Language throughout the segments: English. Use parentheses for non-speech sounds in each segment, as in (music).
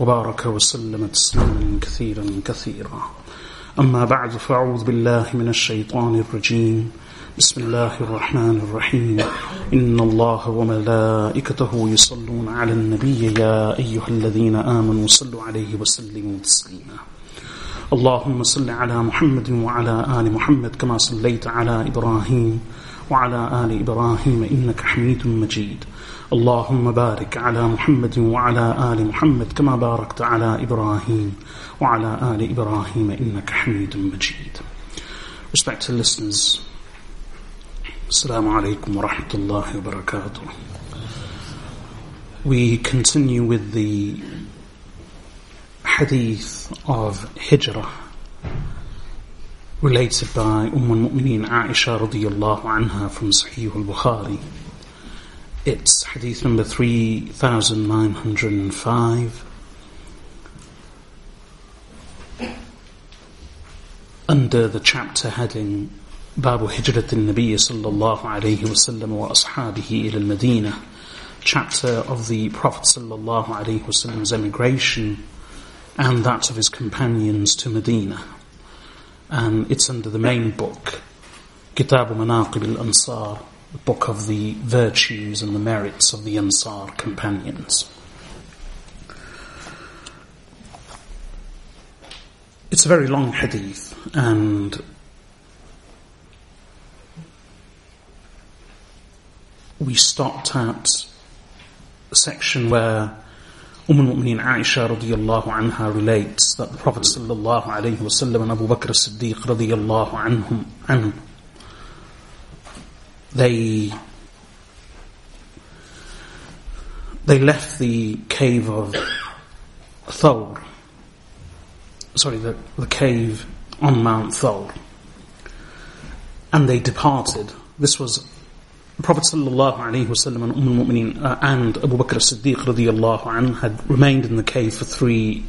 وبارك وسلم تسليما كثيرا كثيرا. أما بعد فأعوذ بالله من الشيطان الرجيم. بسم الله الرحمن الرحيم. إن الله وملائكته يصلون على النبي يا أيها الذين آمنوا صلوا عليه وسلموا تسليما. اللهم صل على محمد وعلى آل محمد كما صليت على إبراهيم وعلى آل إبراهيم إنك حميد مجيد. اللهم بارك على محمد وعلى آل محمد كما باركت على إبراهيم وعلى آل إبراهيم إنك حميد مجيد Respected listeners, Assalamu alaikum wa rahmatullahi wa barakatuh. We continue with the hadith of Hijrah related by Umm al-Mu'mineen Aisha radiyallahu anha from Sahih al-Bukhari. It's hadith number 3905. Under the chapter heading Babu Hijrat al-Nabi sallallahu alayhi wasallam wa ashabihi ila al-Madina chapter of the Prophet sallallahu alayhi wasallam's emigration and that of his companions to Medina. And it's under the main book Kitab Manaqib al-Ansar book of the virtues and the merits of the Ansar companions. It's a very long hadith and we stopped at a section where Umm al-Mu'mineen Aisha radiyallahu anha relates that the Prophet sallallahu alayhi wasallam and Abu Bakr as-Siddiq radiyallahu anhum, anhum they they left the cave of Thawr sorry the, the cave on Mount Thawr and they departed. This was Prophet sallallahu alaihi wasallam and Umm uh, and Abu Bakr as-Siddiq radiyallahu had remained in the cave for three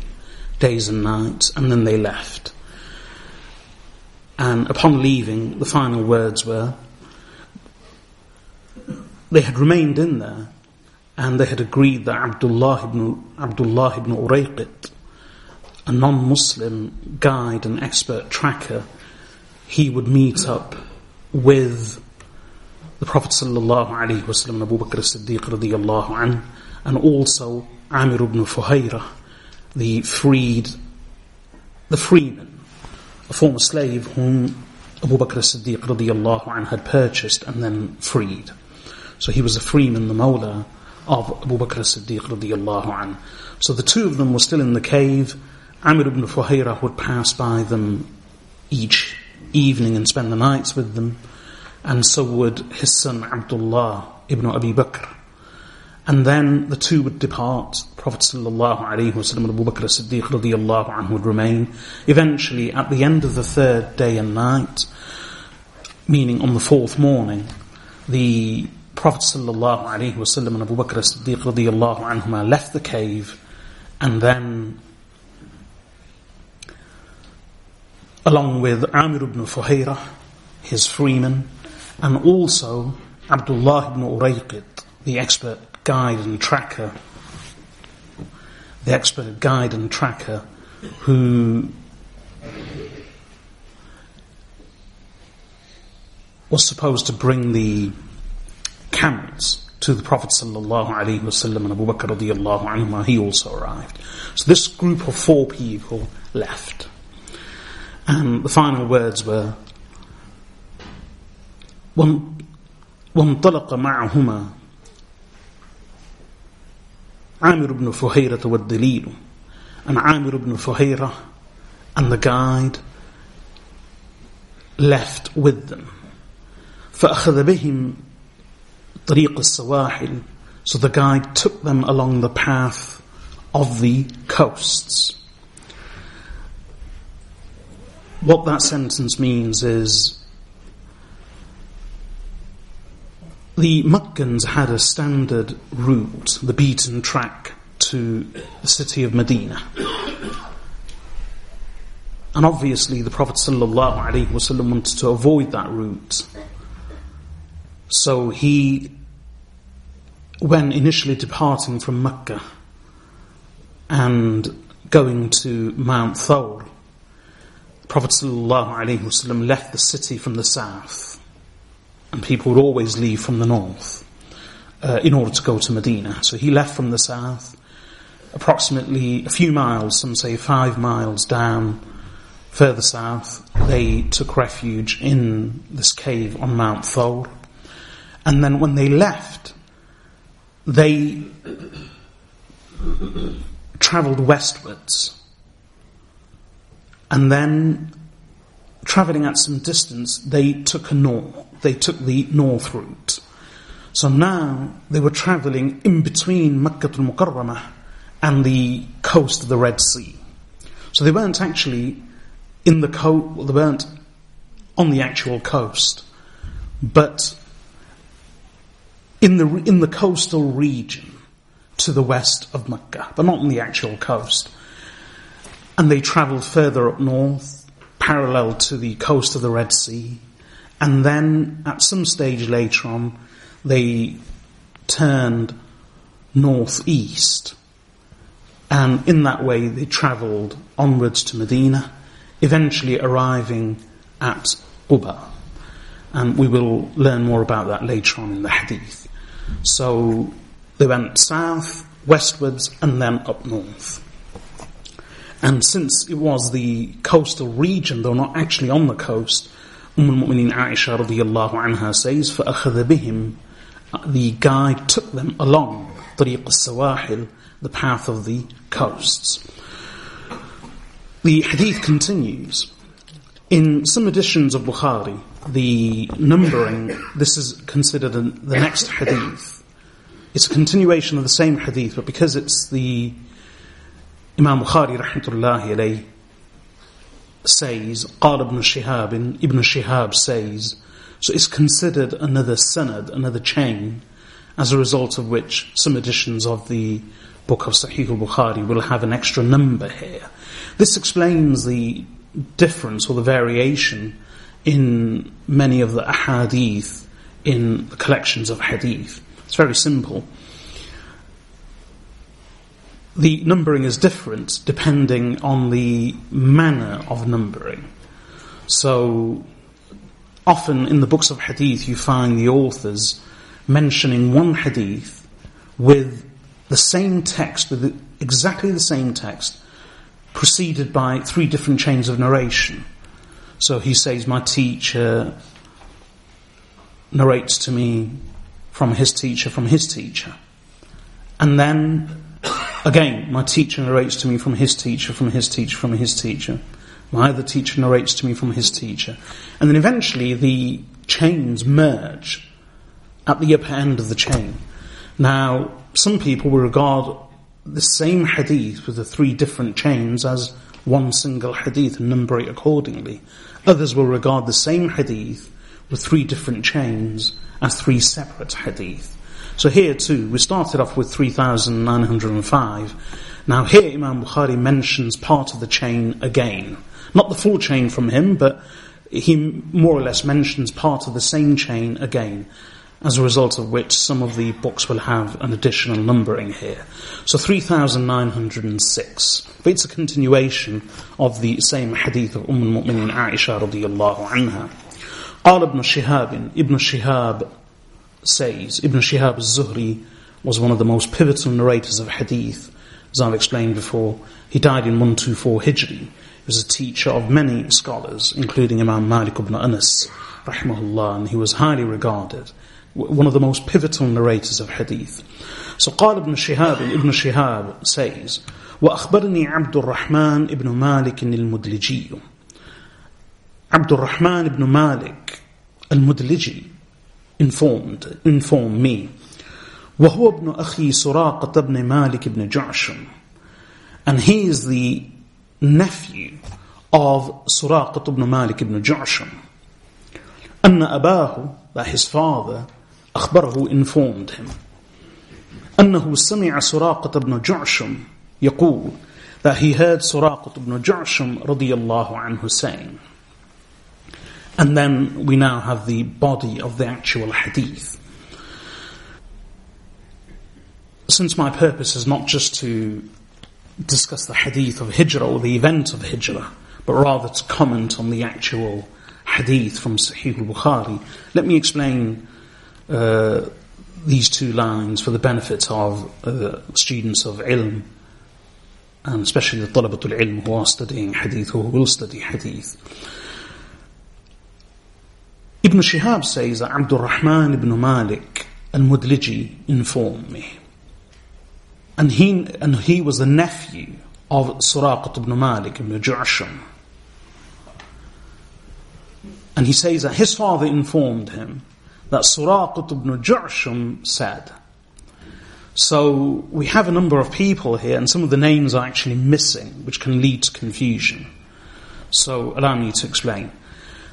days and nights and then they left. And upon leaving, the final words were, they had remained in there and they had agreed that Abdullah ibn, Abdullah ibn Urayqit, a non-Muslim guide and expert tracker, he would meet up with the Prophet sallallahu alaihi wasallam, Abu Bakr radiyallahu anhu, and also Amir ibn Fuhayra, the freed, the freeman, a former slave whom Abu Bakr radiyallahu anhu had purchased and then freed. So he was a freeman, the Mawla of Abu Bakr as-Siddiq radiyallahu anhu. So the two of them were still in the cave. Amir ibn Fuhayra would pass by them each evening and spend the nights with them and so would his son Abdullah ibn Abi Bakr. And then the two would depart. Prophet sallallahu alaihi wasallam and Abu Bakr as-Siddiq radiyallahu anhu would remain. Eventually, at the end of the third day and night, meaning on the fourth morning, the Prophet wasallam and Abu Bakr radiyallahu anhuma left the cave, and then along with Amir ibn Fuhayra, his freeman, and also Abdullah ibn Urayqit, the expert guide and tracker, the expert guide and tracker who was supposed to bring the camels to the Prophet sallallahu alaihi wasallam and Abu Bakr radiyallahu anhu, he also arrived. So this group of four people left. And the final words were, وانطلق معهما عامر بن فهيرة والدليل and Amir ibn Fuhayra and the guide left with them فأخذ بهم طريق السواحل. So the guide took them along the path of the coasts. What that sentence means is the Makkans had a standard route, the beaten track to the city of Medina. And obviously, the Prophet wanted to avoid that route so he, when initially departing from Mecca and going to Mount Thawr, Prophet ﷺ left the city from the south, and people would always leave from the north uh, in order to go to Medina. So he left from the south, approximately a few miles, some say five miles down further south. They took refuge in this cave on Mount Thawr. And then when they left, they travelled westwards and then, travelling at some distance, they took a north. They took the north route. So now they were travelling in between Makkah al-Mukarramah and the coast of the Red Sea. So they weren't actually in the coast, well, they weren't on the actual coast, but in the, in the coastal region to the west of Mecca, but not on the actual coast and they travelled further up north, parallel to the coast of the Red Sea, and then at some stage later on, they turned northeast, and in that way they travelled onwards to Medina, eventually arriving at Quba. And we will learn more about that later on in the hadith. So they went south, westwards, and then up north. And since it was the coastal region, though not actually on the coast, Umm al-Mu'mineen Aisha radiallahu anha says, فَأَخَذَ بِهِمْ The guide took them along طريق السواحل, the path of the coasts. The hadith continues. In some editions of Bukhari, the numbering, this is considered the next hadith. It's a continuation of the same hadith, but because it's the Imam Bukhari rahmatullahi alayhi says, قال ibn Shihab, Ibn Shihab says, so it's considered another sanad, another chain, as a result of which some editions of the book of Sahih al-Bukhari will have an extra number here. This explains the difference or the variation in many of the ahadith in the collections of hadith. It's very simple the numbering is different depending on the manner of numbering. So, often in the books of hadith you find the authors mentioning one hadith with the same text, with exactly the same text, preceded by three different chains of narration. So he says, My teacher narrates to me from his teacher, from his teacher. And then Again, my teacher narrates to me from his teacher, from his teacher, from his teacher. My other teacher narrates to me from his teacher. And then eventually the chains merge at the upper end of the chain. Now, some people will regard the same hadith with the three different chains as one single hadith and number it accordingly. Others will regard the same hadith with three different chains as three separate hadith. So here too, we started off with 3,905. Now here Imam Bukhari mentions part of the chain again. Not the full chain from him, but he more or less mentions part of the same chain again, as a result of which some of the books will have an additional numbering here. So 3,906. But it's a continuation of the same hadith of Umm al-Mu'minin Aisha radiallahu anha. قال ابن شهاب ابن شهاب says, Ibn Shihab al-Zuhri was one of the most pivotal narrators of hadith, as I've explained before. He died in 124 Hijri. He was a teacher of many scholars, including Imam Malik ibn Anas, rahimahullah, and he was highly regarded. One of the most pivotal narrators of hadith. So قال ابن شهاب, Ibn Shihab says, وأخبرني عبد الرحمن ابن مالك المدلجي عبد الرحمن ابن مالك المدلجي informed, informed me. وهو ابن أخي سراقة بن مالك بن جعشم. And he is the nephew of Suraqat ibn Malik ibn Ju'sham. أن أباه, that his father, أخبره informed him. أنه سمع سراقة بن جعشم يقول that he heard سراقة بن جعشم رضي الله عنه saying and then we now have the body of the actual hadith since my purpose is not just to discuss the hadith of hijrah or the event of hijrah but rather to comment on the actual hadith from Sahih al-Bukhari let me explain uh, these two lines for the benefit of uh, students of ilm, and especially the talabatul ilm who are studying hadith or who will study hadith. Ibn Shihab says that Abdul Rahman ibn Malik al-Mudliji informed me. And he, and he was the nephew of Suraqat ibn Malik ibn Ju'sham. And he says that his father informed him that Suraqat ibn Ju'sham said. So we have a number of people here, and some of the names are actually missing, which can lead to confusion. So allow me to explain.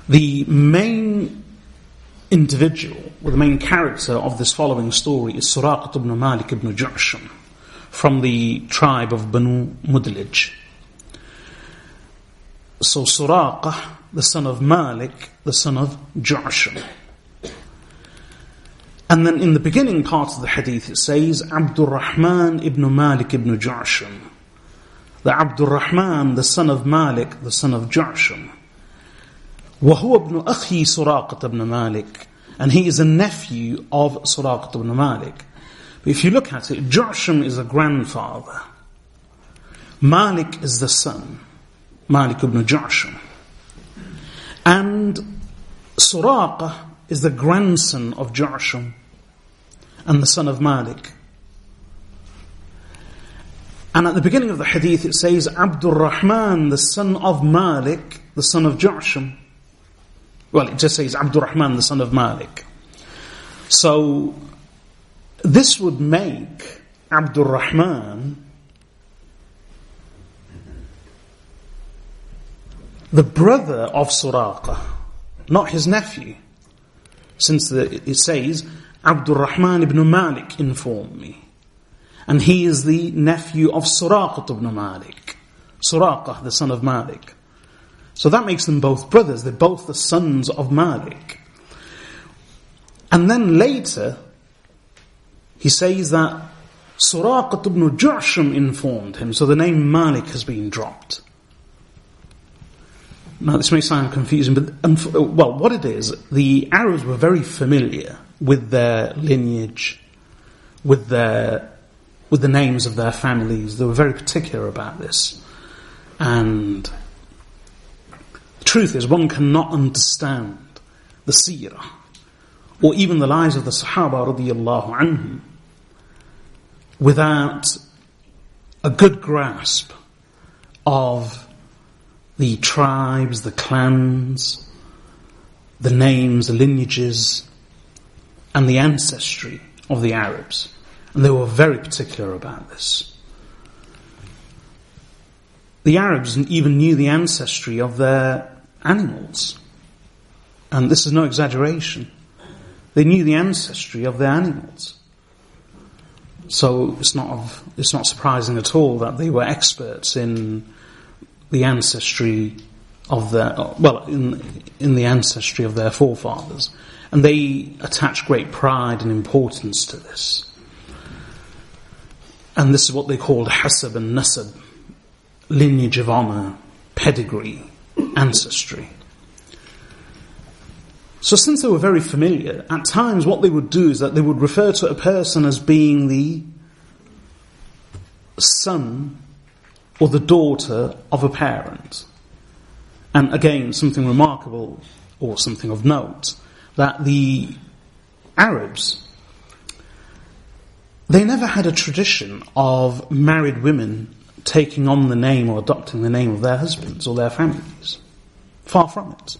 The main individual, or the main character of this following story is Suraqat ibn Malik ibn Ju'sham, from the tribe of Banu Mudlij. So Suraqah, the son of Malik, the son of Ju'sham. And then in the beginning part of the hadith it says Abdul Rahman ibn Malik ibn Ju'sham. The Abdul Rahman, the son of Malik, the son of Ju'sham. وهو ابن أخي سراقة ibn Malik. And he is a nephew of Suraqat ibn Malik. But if you look at it, Ju'sham is a grandfather. Malik is the son. Malik ibn Ju'sham. And Suraqah is the grandson of Ju'sham and the son of Malik. And at the beginning of the hadith it says Abdul Rahman, the son of Malik, the son of Ju'sham. Well, it just says Abdul Rahman, the son of Malik. So this would make Abdul Rahman the brother of Suraqa, not his nephew since the, it says, Abdul Rahman ibn Malik informed me. And he is the nephew of Suraqah ibn Malik. Suraqah, the son of Malik. So that makes them both brothers. They're both the sons of Malik. And then later, he says that Suraqah ibn Ju'sham informed him. So the name Malik has been dropped. Now, this may sound confusing, but um, well, what it is, the Arabs were very familiar with their lineage, with their with the names of their families. They were very particular about this, and the truth is, one cannot understand the seerah or even the lives of the Sahaba radiallahu anhum without a good grasp of the tribes, the clans, the names, the lineages, and the ancestry of the Arabs. And they were very particular about this. The Arabs even knew the ancestry of their animals. And this is no exaggeration. They knew the ancestry of their animals. So it's not, of, it's not surprising at all that they were experts in the ancestry of their, well, in, in the ancestry of their forefathers. And they attach great pride and importance to this. And this is what they called hasab and nasab, lineage of honor, pedigree, ancestry. So since they were very familiar, at times what they would do is that they would refer to a person as being the son or the daughter of a parent. And again, something remarkable or something of note, that the Arabs, they never had a tradition of married women taking on the name or adopting the name of their husbands or their families. Far from it.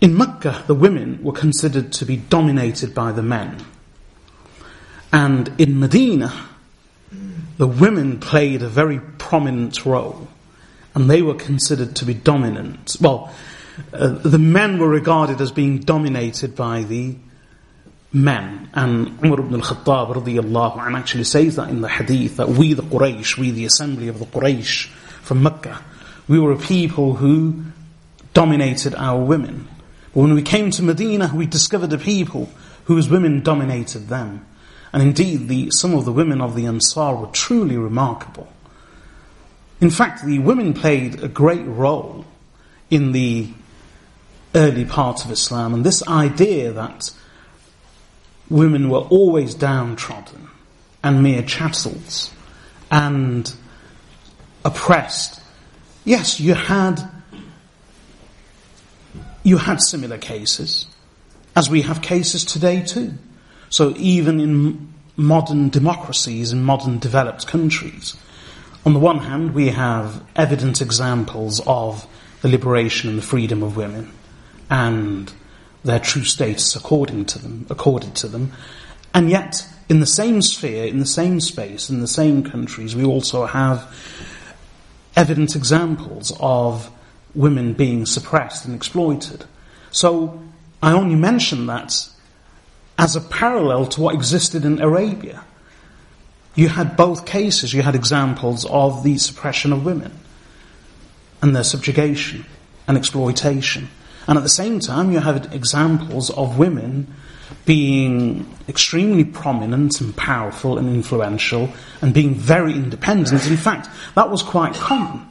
In Mecca, the women were considered to be dominated by the men. And in Medina, the women played a very prominent role. and they were considered to be dominant. Well, uh, the men were regarded as being dominated by the men. And Umar ibn al-Khattab radiallahu actually says that in the hadith that we the Quraysh, we the assembly of the Quraysh from Mecca, we were a people who dominated our women. But when we came to Medina, we discovered a people whose women dominated them. And indeed, the, some of the women of the Ansar were truly remarkable. In fact, the women played a great role in the early part of Islam, and this idea that women were always downtrodden and mere chattels and oppressed. Yes, you had you had similar cases, as we have cases today too. So even in modern democracies, in modern developed countries, on the one hand, we have evident examples of the liberation and the freedom of women and their true status according to them, accorded to them. And yet, in the same sphere, in the same space, in the same countries, we also have evident examples of women being suppressed and exploited. So, I only mention that as a parallel to what existed in Arabia. You had both cases. You had examples of the suppression of women and their subjugation and exploitation. And at the same time, you had examples of women being extremely prominent and powerful and influential and being very independent. In fact, that was quite common.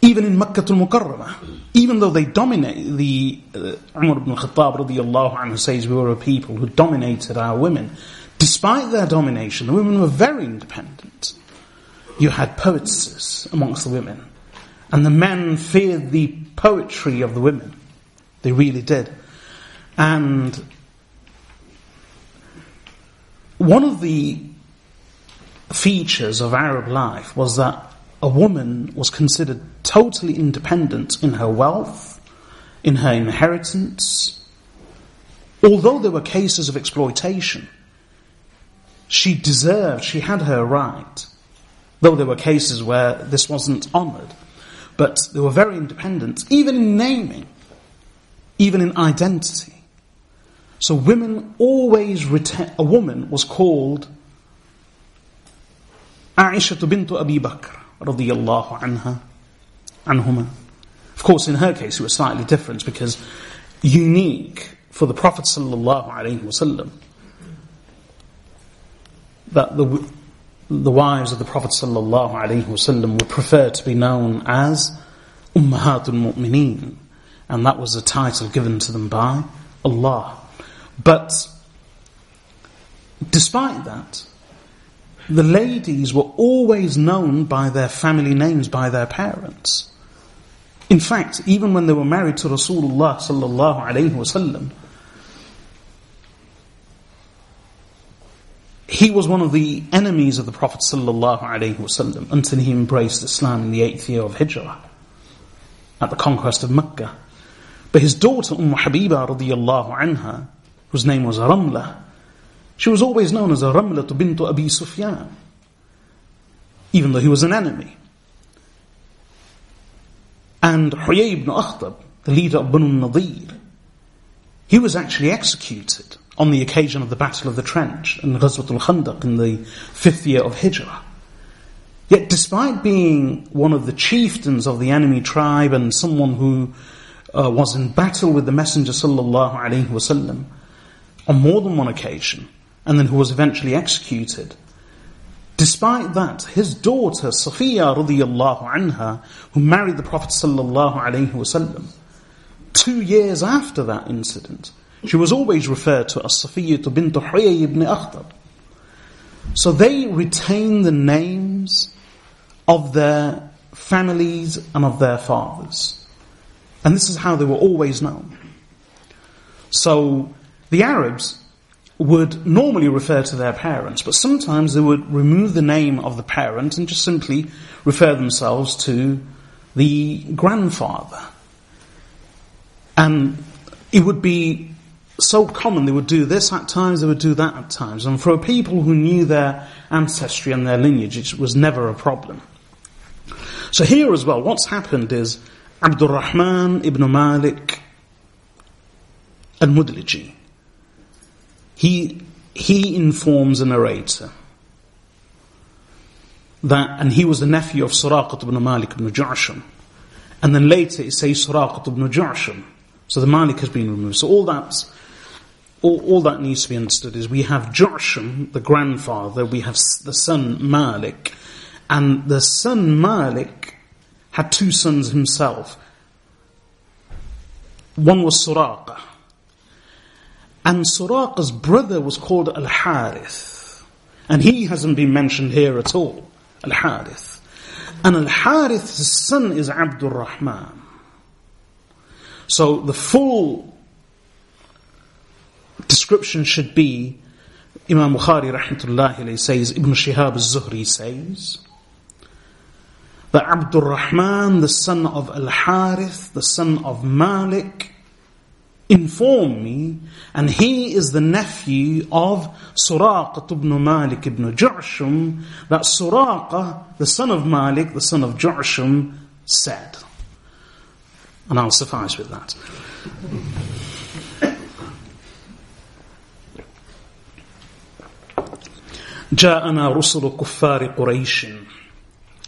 Even in Makkah al-Mukarramah, even though they dominate, the uh, Umar ibn Khattab radiallahu anhu says we were a people who dominated our women. Despite their domination, the women were very independent. You had poetesses amongst the women. And the men feared the poetry of the women. They really did. And one of the features of Arab life was that a woman was considered totally independent in her wealth, in her inheritance. Although there were cases of exploitation, she deserved, she had her right. Though there were cases where this wasn't honoured. But they were very independent, even in naming, even in identity. So women always retain, a woman was called Aisha bint Abi Bakr radiyallahu anha, anhuma. Of course, in her case, it was slightly different because unique for the Prophet sallallahu alaihi wasallam that the, the wives of the Prophet wasallam would prefer to be known as Ummahatul Mu'mineen, and that was a title given to them by Allah. But despite that, the ladies were always known by their family names, by their parents. In fact, even when they were married to Rasulullah sallallahu alaihi wasallam, he was one of the enemies of the Prophet wasallam until he embraced Islam in the eighth year of Hijrah, at the conquest of Mecca. But his daughter Umm Habiba radiallahu anha, whose name was Ramla, she was always known as Ramla bint Abi Sufyan, even though he was an enemy. And Huyay ibn Akhtab, the leader of Banu Nadir, he was actually executed on the occasion of the Battle of the Trench and Ghazwat al-Khandaq in the fifth year of Hijrah. Yet despite being one of the chieftains of the enemy tribe and someone who uh, was in battle with the Messenger sallallahu alaihi wasallam on more than one occasion, and then who was eventually executed, Despite that, his daughter Safiya radiallahu anha, who married the Prophet sallallahu alaihi wasallam, two years after that incident, she was always referred to as Safiyyah bint Huyay ibn Akhtab. So they retain the names of their families and of their fathers. And this is how they were always known. So the Arabs would normally refer to their parents, but sometimes they would remove the name of the parent and just simply refer themselves to the grandfather. And it would be so common. They would do this at times, they would do that at times. And for people who knew their ancestry and their lineage, it was never a problem. So here as well, what's happened is Abdul Rahman ibn Malik al-Mudliji, he, he informs a narrator that, and he was the nephew of Suraqat ibn Malik ibn Ja'sham. And then later it says Suraqat ibn Ja'sham. So the Malik has been removed. So all that's, all, all that needs to be understood is we have Ja'sham, the grandfather, we have the son Malik, and the son Malik had two sons himself. One was Suraqa. And Suraqa's brother was called Al-Harith. And he hasn't been mentioned here at all. Al-Harith. And Al-Harith's son is Abdul Rahman. So the full description should be Imam Bukhari rahmatullahi says, Ibn Shihab al-Zuhri says, that Abdul Rahman, the son of Al Harith, the son of Malik, informed me, and he is the nephew of Suraqa ibn Malik ibn Ju'shum, that Suraqa, the son of Malik, the son of Ju'shum, said. And I'll suffice with that. جاءنا رسل كفار قريش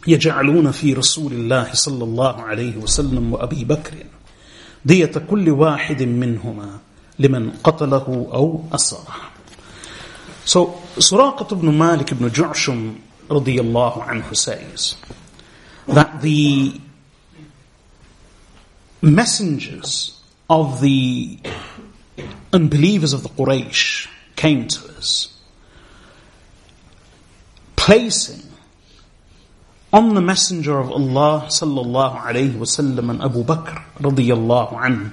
يجعلون في رسول الله صلى الله عليه وسلم وأبي بكر دية كل واحد منهما لمن قتله أو أسره So Suraqat ibn Malik ibn Ju'shum radiyallahu anhu says that the messengers of the unbelievers of the Quraysh came to us placing on the Messenger of Allah sallallahu alayhi wasallam and Abu Bakr radiyallahu anhu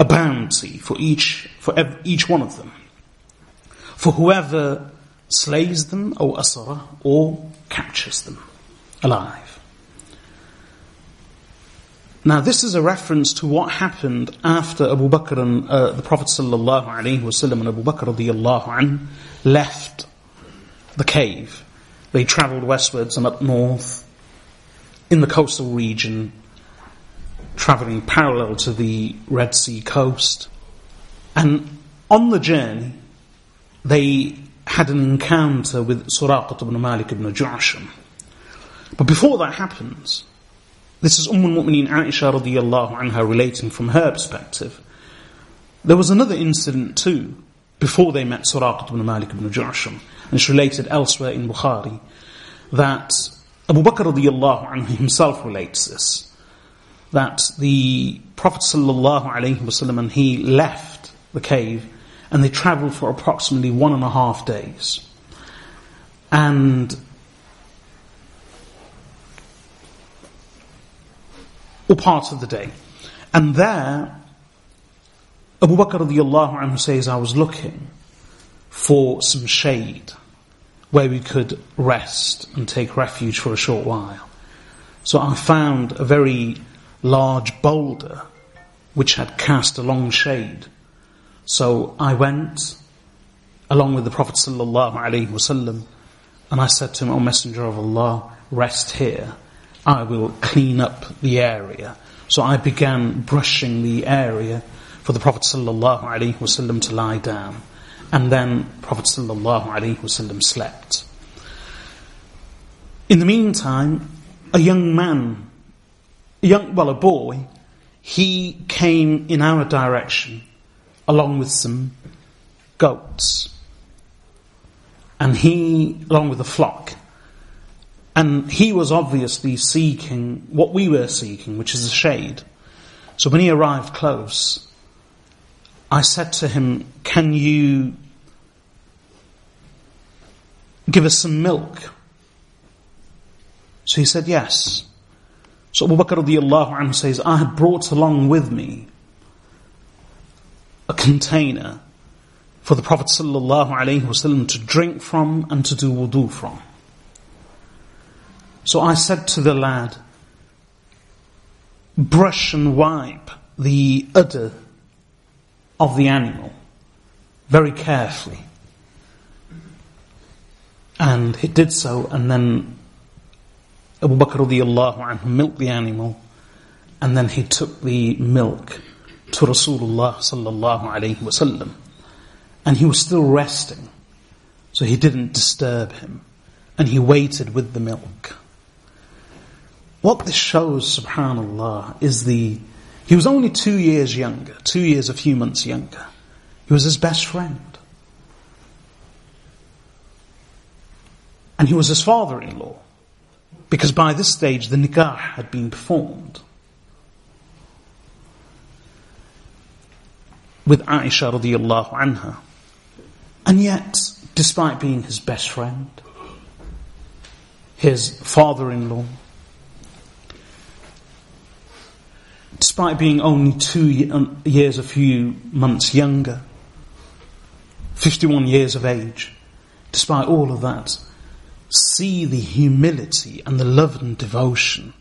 a bounty for each for each one of them for whoever slays them or asara or captures them alive. Now this is a reference to what happened after Abu Bakr and uh, the Prophet sallallahu alaihi wasallam and Abu Bakr radiyallahu anhu left the cave they travelled westwards and up north in the coastal region, travelling parallel to the Red Sea coast. And on the journey, they had an encounter with Suraqat ibn Malik ibn Ju'sham. But before that happens, this is Umm al-Mu'mineen Aisha radiyallahu anha relating from her perspective. There was another incident too, before they met Suraqat ibn Malik ibn Ju'sham and it's related elsewhere in Bukhari, that Abu Bakr radiallahu anhu himself relates this, that the Prophet sallallahu alaihi wasallam and he left the cave and they travelled for approximately one and a half days. And or part of the day. And there, Abu Bakr radiallahu anhu says, I was looking for some shade where we could rest and take refuge for a short while. So I found a very large boulder which had cast a long shade. So I went along with the Prophet sallallahu alaihi wasallam and I said to him, O Messenger of Allah, rest here. I will clean up the area. So I began brushing the area for the Prophet sallallahu alaihi wasallam to lie down. And then Prophet ﷺ slept. In the meantime, a young man, a young, well, a boy, he came in our direction along with some goats. And he, along with a flock, and he was obviously seeking what we were seeking, which is a shade. So when he arrived close, I said to him, Can you give us some milk? So he said, yes. So Abu Bakr radiallahu anhu says, I had brought along with me a container for the Prophet sallallahu alaihi wasallam to drink from and to do wudu from. So I said to the lad, brush and wipe the udder of the animal very carefully. And he did so, and then Abu Bakr radiallahu anhu milked the animal and then he took the milk to Rasulullah sallallahu alayhi wasallam. And he was still resting, so he didn't disturb him. And he waited with the milk. What this shows, subhanallah, is the, he was only two years younger, two years, a few months younger. He was his best friend. And he was his father-in-law. Because by this stage the nikah had been performed. With Aisha radiallahu anha. And yet, despite being his best friend, his father-in-law, despite being only two um, years, a few months younger, 51 years of age, despite all of that, see the humility and the love and devotion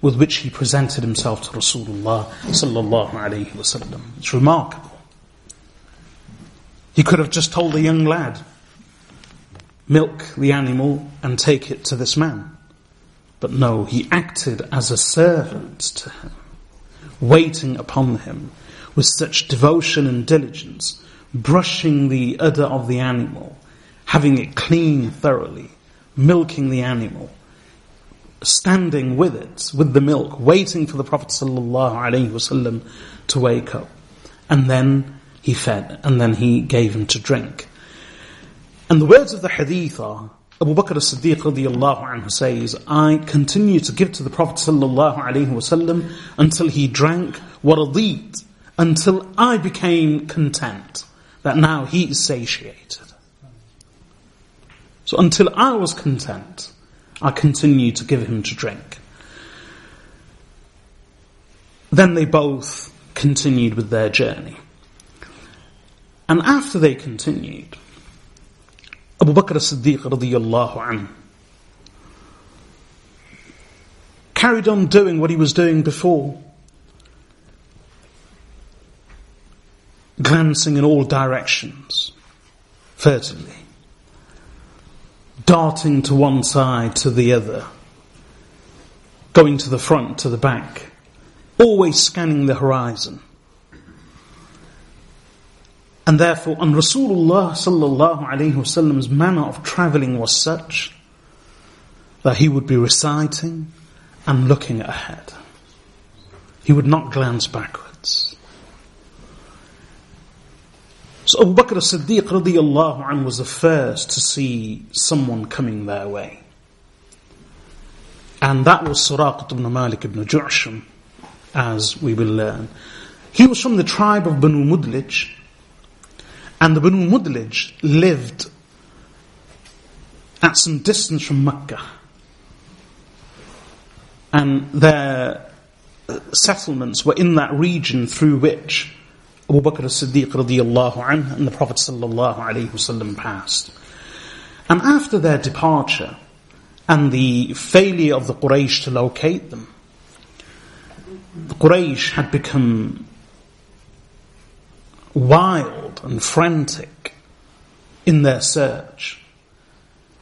with which he presented himself to Rasulullah sallallahu alaihi wasallam. It's remarkable. He could have just told the young lad, milk the animal and take it to this man. But no, he acted as a servant to him, waiting upon him with such devotion and diligence, brushing the udder of the animal, having it clean thoroughly, milking the animal, standing with it, with the milk, waiting for the Prophet ﷺ to wake up. And then he fed, and then he gave him to drink. And the words of the hadith are, Abu Bakr as-Siddiq radiallahu anhu says, I continue to give to the Prophet sallallahu alaihi wasallam until he drank waradit, until I became content that now he is satiated. So until I was content, I continued to give him to drink. Then they both continued with their journey. And after they continued, Abu Bakr as-Siddiq radiyallahu carried on doing what he was doing before. Glancing in all directions, furtively darting to one side, to the other, going to the front, to the back, always scanning the horizon. And therefore, and Rasulullah sallallahu alayhi wasallam's manner of traveling was such that he would be reciting and looking ahead. He would not glance backwards. So Abu Bakr as-Siddiq radiallahu anhu was the first to see someone coming their way. And that was Suraqat ibn Malik ibn Ju'sham, as we will learn. He was from the tribe of Banu Mudlij, and the Banu Mudlij lived at some distance from Mecca. And their settlements were in that region through which Abu Bakr as-Siddiq radiallahu anhu and the Prophet sallallahu alayhi wasallam passed. And after their departure and the failure of the Quraysh to locate them, the Quraysh had become wild and frantic in their search.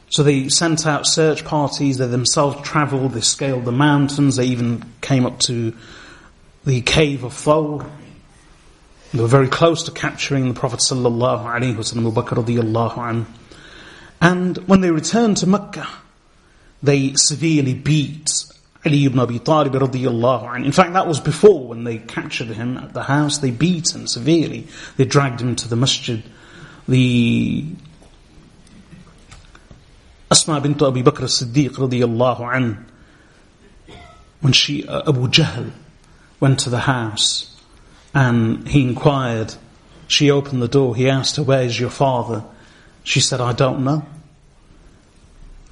So they sent out search parties, they themselves travelled, they scaled the mountains, they even came up to the cave of Thawr, they were very close to capturing the Prophet sallallahu alaihi wasallam, Bakr. And when they returned to Mecca, they severely beat Ali ibn Abi Talib radiallahu anhu. In fact, that was before when they captured him at the house. They beat him severely. They dragged him to the masjid. The Asma bint Abi Bakr as-Siddiq radiallahu anhu, when she, uh, Abu Jahl, went to the house, and he inquired. She opened the door. He asked her, Where's your father? She said, I don't know.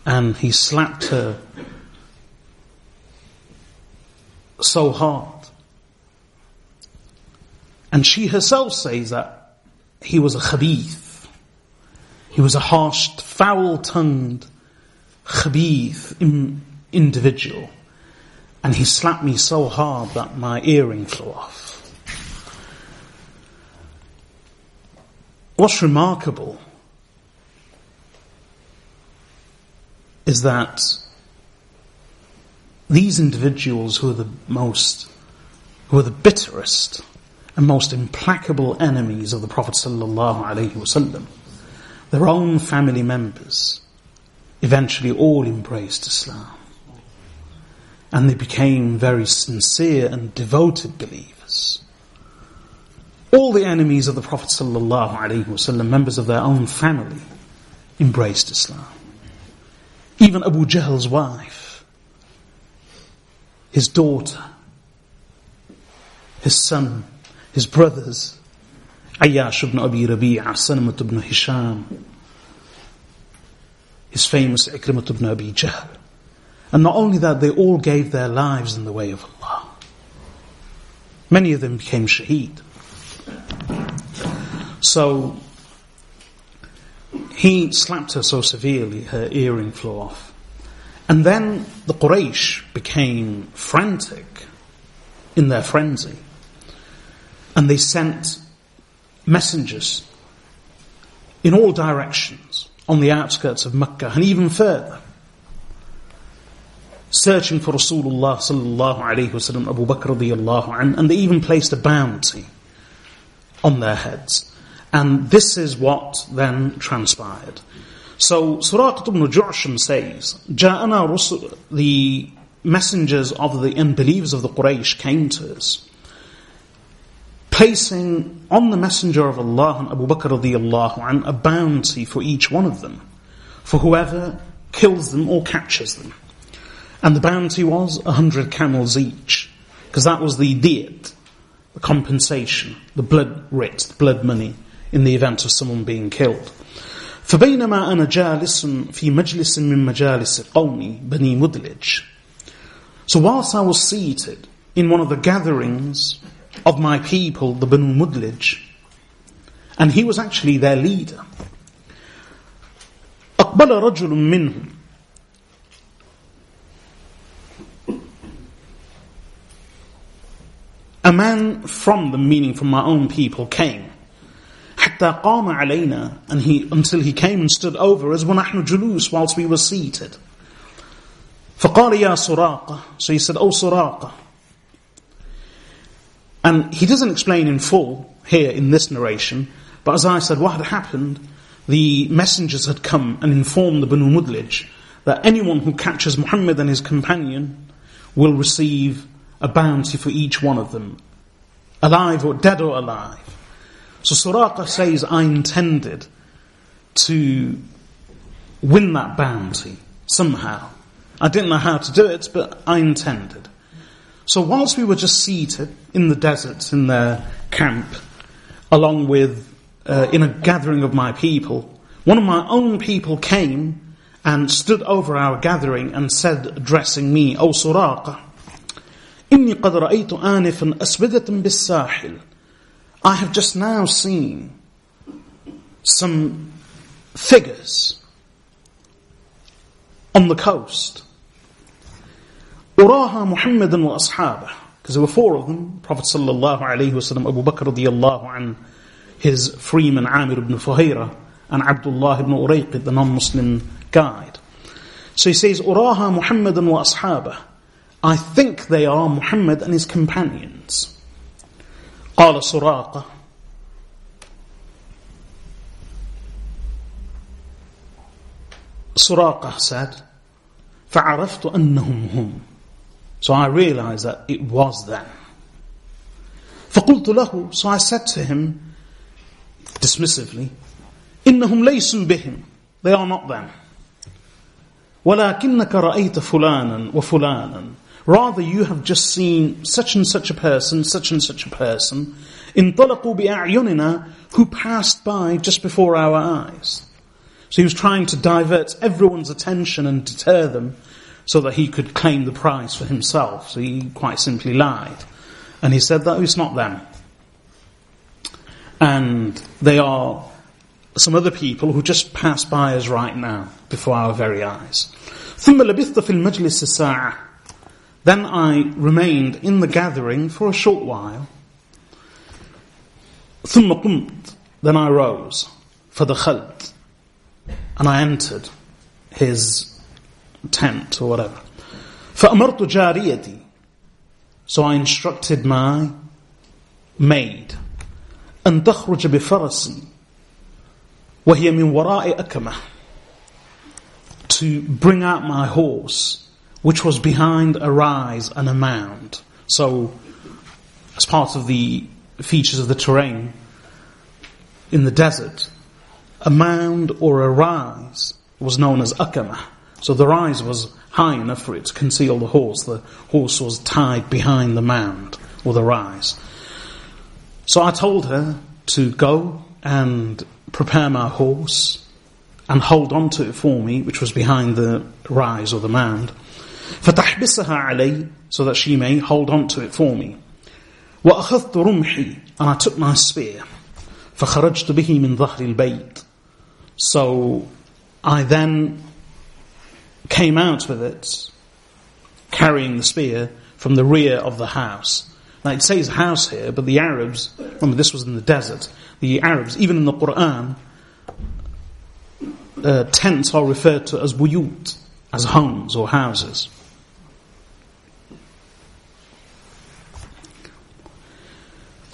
And he slapped her so hard. And she herself says that he was a khabith. He was a harsh, foul-tongued, khabith individual. And he slapped me so hard that my earring flew off. What's remarkable is that these individuals who are the most, who are the bitterest and most implacable enemies of the Prophet sallallahu their own family members, eventually all embraced Islam. And they became very sincere and devoted believers. All the enemies of the Prophet ﷺ, members of their own family, embraced Islam. Even Abu Jahl's wife, his daughter, his son, his brothers, Ayyash ibn Abi Rabi'a, Salamat ibn Hisham, his famous Ikrimat ibn Abi Jahl. And not only that, they all gave their lives in the way of Allah. Many of them became shaheed. So, he slapped her so severely, her earring flew off. And then the Quraysh became frantic in their frenzy. And they sent messengers in all directions on the outskirts of Mecca and even further, searching for Rasulullah sallallahu wasallam, Abu Bakr and they even placed a bounty on their heads. And this is what then transpired. So Suraqat ibn Ju'sham says, Ja'ana Rusul, the messengers of the unbelievers of the Quraysh came to us, placing on the messenger of Allah and Abu Bakr radiallahu an a bounty for each one of them, for whoever kills them or captures them. And the bounty was a hundred camels each, because that was the diyat." the compensation, the blood writ, the blood money, in the event of someone being killed. فبينما أنا جالس في مجلس من مجالس قومي بني مدلج So whilst I was seated in one of the gatherings of my people, the Banu Mudlij, and he was actually their leader. أقبل رجل منهم A man from them, meaning from my own people, came. حتى قام علينا and he until he came and stood over us ونحن جلوس whilst we were seated. فقال يا سراقة so he said, Oh Suraqa and he doesn't explain in full here in this narration, but as I said, what had happened, the messengers had come and informed the Banu Mudlij that anyone who catches Muhammad and his companion will receive a bounty for each one of them, alive or dead or alive. So Suraqa says, I intended to win that bounty somehow. I didn't know how to do it, but I intended. So whilst we were just seated in the deserts in their camp, along with uh, in a gathering of my people, one of my own people came and stood over our gathering and said, addressing me, O Suraqa, إني قد رأيت آنفا أسودة بالساحل. I have just now seen some figures on the coast. أراها محمدا وأصحابه because there were four of them Prophet sallallahu alaihi wasallam Abu Bakr radiyallahu an his freeman Amir ibn Fuhayra and Abdullah ibn Urayqid the non-Muslim guide so he says أراها محمدا وأصحابه I think they are Muhammad and his companions قال سراقة سراقة said فعرفت أنهم هم So I realized that it was them. فقلت له So I said to him, dismissively, إنهم ليسوا بهم They are not them. ولكنك رأيت فلانا وفلانا Rather you have just seen such and such a person, such and such a person, انطلقوا بأعيننا who passed by just before our eyes. So he was trying to divert everyone's attention and deter them so that he could claim the prize for himself. So he quite simply lied. And he said that it's not them. And they are some other people who just pass by us right now, before our very eyes. Then I remained in the gathering for a short while. Then I rose for the khalt and I entered his tent or whatever. فأمرت جاريتي So I instructed my maid أن تخرج بفرسي وهي من وراء أكمة to bring out my horse which was behind a rise and a mound. So as part of the features of the terrain in the desert, a mound or a rise was known as akama. So the rise was high enough for it to conceal the horse. The horse was tied behind the mound or the rise. So I told her to go and prepare my horse and hold on to it for me, which was behind the rise or the mound. فَتَحْبِسَهَا عَلَيْ So that she may hold on to it for me. وأخذت رمحي and I took my spear فخرجت به من ظهر البيت so I then came out with it carrying the spear from the rear of the house now it says house here but the Arabs remember this was in the desert the Arabs even in the Quran uh, tents are referred to as buyut as homes or houses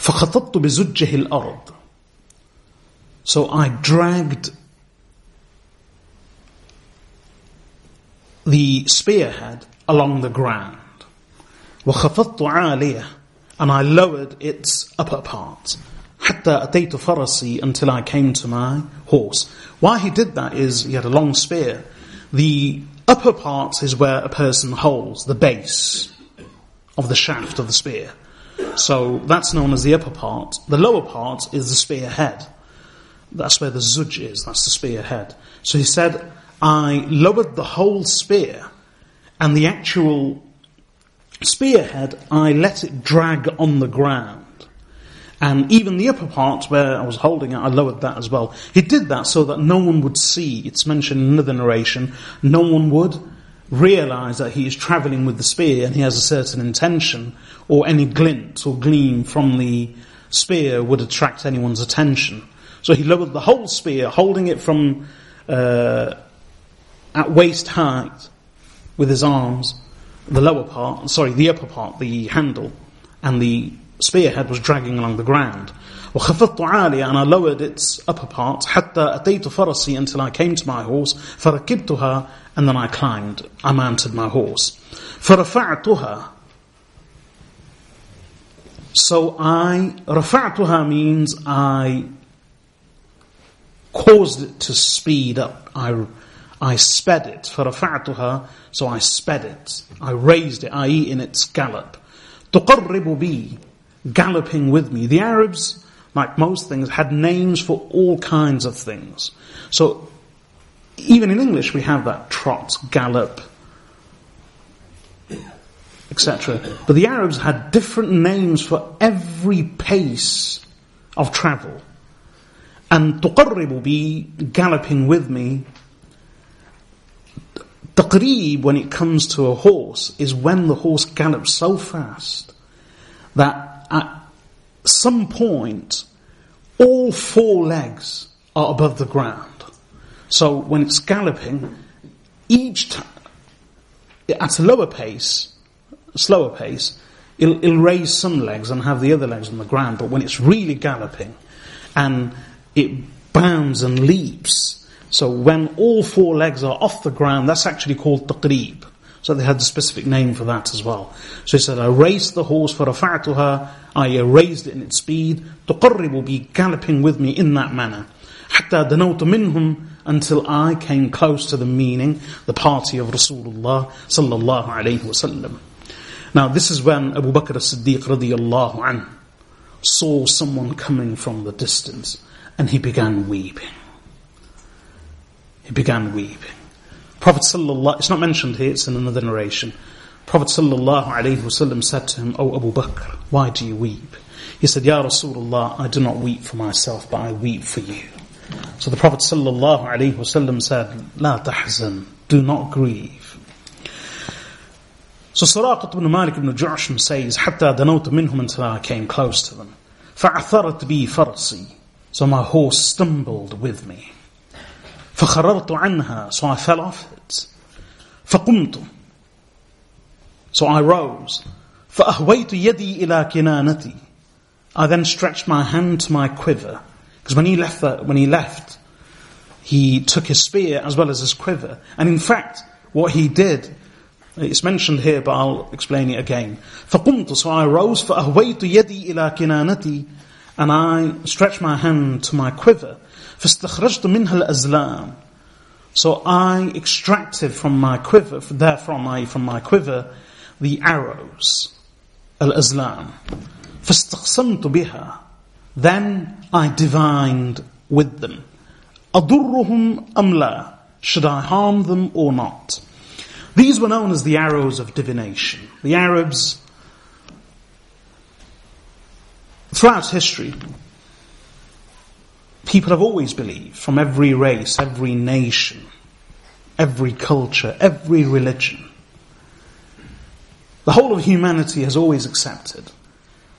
فخططت بزجه الأرض So I dragged the spearhead along the ground. وخفضت عالية and I lowered its upper part. حتى أتيت فرسي until I came to my horse. Why he did that is he had a long spear. The upper part is where a person holds the base of the shaft of the spear. So that's known as the upper part. The lower part is the spear head. That's where the zuj is, that's the spear head. So he said, I lowered the whole spear and the actual spearhead, I let it drag on the ground. And even the upper part where I was holding it, I lowered that as well. He did that so that no one would see, it's mentioned in another narration, no one would realize that he is traveling with the spear and he has a certain intention or any glint or gleam from the spear would attract anyone's attention. So he lowered the whole spear, holding it from uh, at waist height with his arms, the lower part, sorry, the upper part, the handle, and the spearhead was dragging along the ground. وخفضت عالية and I lowered its upper part حتى أتيت فرسي until I came to my horse فركبتها and then I climbed, I mounted my horse. فرفعتها so I, رفعتها means I caused it to speed up. I, I sped it. فرفعتها, so I sped it. I raised it, i.e. in its gallop. تقرب بي, galloping with me. The Arabs, like most things, had names for all kinds of things. So even in English we have that trot, gallop, etc. But the Arabs had different names for every pace of travel. And tuqarribu be galloping with me. Taqreeb, when it comes to a horse, is when the horse gallops so fast that at some point all four legs are above the ground. So when it's galloping, each at a lower pace, a slower pace, it'll, it'll raise some legs and have the other legs on the ground. But when it's really galloping and it bounds and leaps, so when all four legs are off the ground, that's actually called taqreeb. So they had a specific name for that as well. So he said, I raised the horse for rafa'tuha, I raised it in its speed, تقرب will be galloping with me in that manner. حتى دنوت منهم until I came close to the meaning, the party of Rasulullah sallallahu alayhi wasallam. Now this is when Abu Bakr as-Siddiq radiyallahu anhu saw someone coming from the distance and he began weeping. He began weeping. Prophet sallallahu, it's not mentioned here, it's in another narration. Prophet sallallahu alayhi wasallam said to him, O Abu Bakr, why do you weep? He said, Ya Rasulullah, I do not weep for myself, but I weep for you. So the Prophet sallallahu alayhi wasallam said, La tahzan, do not grieve. So Suraqat ibn Malik ibn Ju'sham says, حتى دنوت منهم until I came close to them. فعثرت بي فرسي. So my horse stumbled with me. فخررت عنها. So I fell off it. فقمت. So I rose. فَأَهْوَيْتُ يَدِي إِلَى كِنَانَتِي I then stretched my hand to my quiver. Because when he left, the, when he left, he took his spear as well as his quiver. And in fact, what he did, it's mentioned here, but I'll explain it again. فَقُمْتُ So I rose, فَأَهْوَيْتُ يَدِي إِلَى كِنَانَتِي And I stretched my hand to my quiver. فَاسْتَخْرَجْتُ مِنْهَا الْأَزْلَامِ So I extracted from my quiver, therefrom I, from my quiver, the arrows. Al-Azlam. فَاسْتَقْسَمْتُ بِهَا Then I divined with them. أَضُرُّهُمْ أَمْ لَا Should I harm them or not? These were known as the arrows of divination. The Arabs, throughout history, people have always believed, from every race, every nation, every culture, every religion, the whole of humanity has always accepted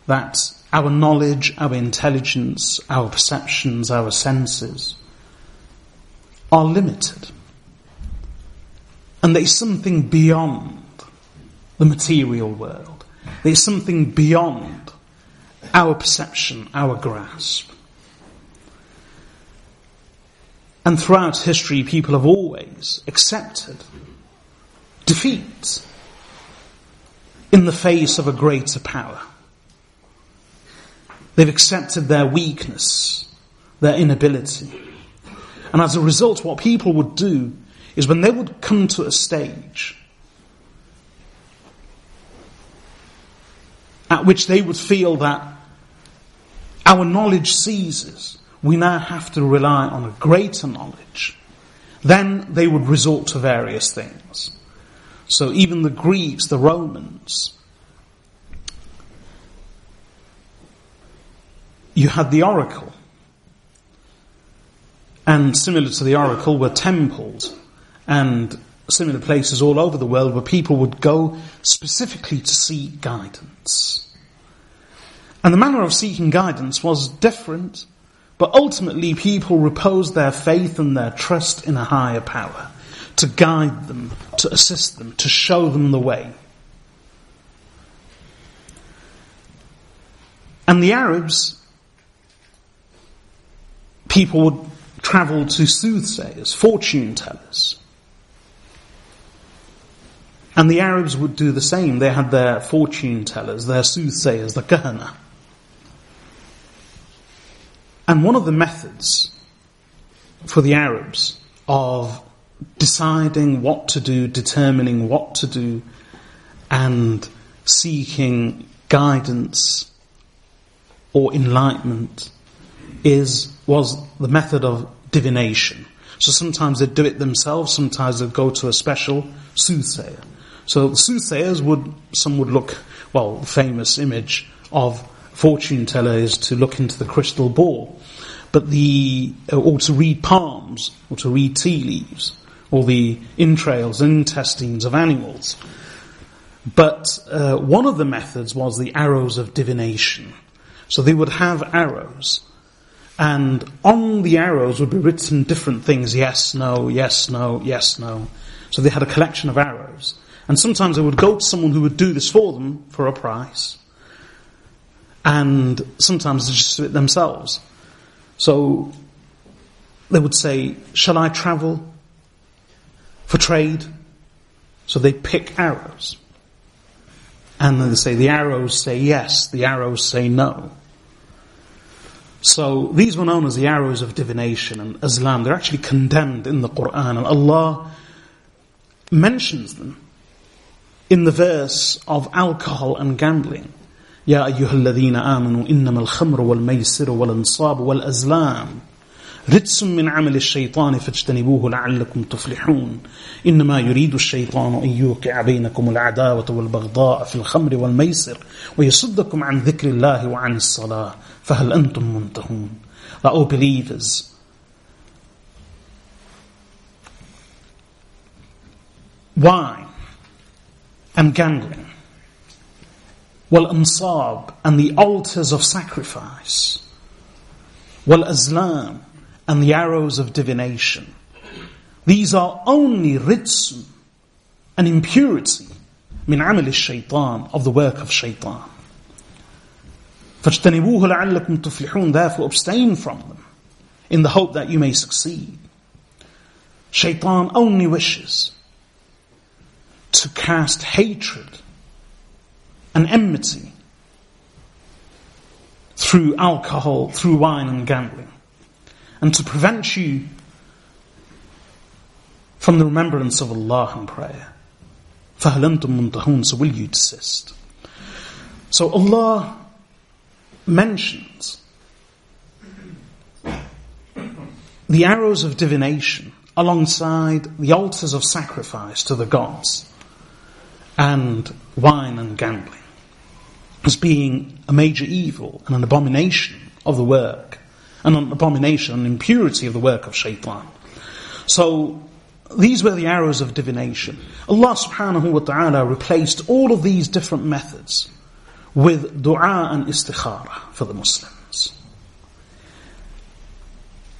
that our knowledge, our intelligence, our perceptions, our senses are limited. And there is something beyond the material world. There is something beyond our perception, our grasp. And throughout history, people have always accepted defeat in the face of a greater power. They've accepted their weakness, their inability. And as a result, what people would do is when they would come to a stage at which they would feel that our knowledge ceases, we now have to rely on a greater knowledge, then they would resort to various things. So even the Greeks, the Romans, you had the oracle. And similar to the oracle were temples and similar places all over the world where people would go specifically to seek guidance. And the manner of seeking guidance was different, but ultimately people reposed their faith and their trust in a higher power to guide them, to assist them, to show them the way. And the Arabs, people would travel to soothsayers, fortune tellers, and the Arabs would do the same. They had their fortune tellers, their soothsayers, the kahana. And one of the methods for the Arabs of deciding what to do, determining what to do, and seeking guidance or enlightenment is, was the method of divination. So sometimes they'd do it themselves, sometimes they'd go to a special soothsayer. So soothsayers would, some would look, well, the famous image of fortune teller is to look into the crystal ball. But the, uh, or to read palms, or to read tea leaves, or the entrails and intestines of animals. But uh, one of the methods was the arrows of divination. So they would have arrows, and on the arrows would be written different things, yes, no, yes, no, yes, no. So they had a collection of arrows. And sometimes they would go to someone who would do this for them for a price. And sometimes they just do it themselves. So they would say, shall I travel for trade? So they pick arrows. And then they say, the arrows say yes, the arrows say no. So these were known as the arrows of divination and Islam. They're actually condemned in the Quran and Allah mentions them in the verse of alcohol and gambling. يا أيها الذين آمنوا إنما الخمر والميسر والانصاب والأزلام رجس من عمل الشيطان فاجتنبوه لعلكم تفلحون إنما يريد الشيطان أن يوقع بينكم العداوة والبغضاء في الخمر والميسر ويصدكم عن ذكر الله وعن الصلاة فهل أنتم منتهون That all believers Why? and gambling, wal ansab and the altars of sacrifice, wal azlam and the arrows of divination. These are only rijsun, an impurity, min amal shaitan, of the work of shaitan. فاجتنبوه لعلكم تفلحون therefore abstain from them in the hope that you may succeed. Shaitan only wishes to cast hatred and enmity through alcohol, through wine and gambling, and to prevent you from the remembrance of Allah and prayer. فَهَلَنْتُمْ مُنْتَهُونَ So will you desist? So Allah mentions the arrows of divination alongside the altars of sacrifice to the gods and wine and gambling as being a major evil and an abomination of the work, and an abomination and impurity of the work of shaitan. So, these were the arrows of divination. Allah subhanahu wa ta'ala replaced all of these different methods with dua and istikhara for the Muslims.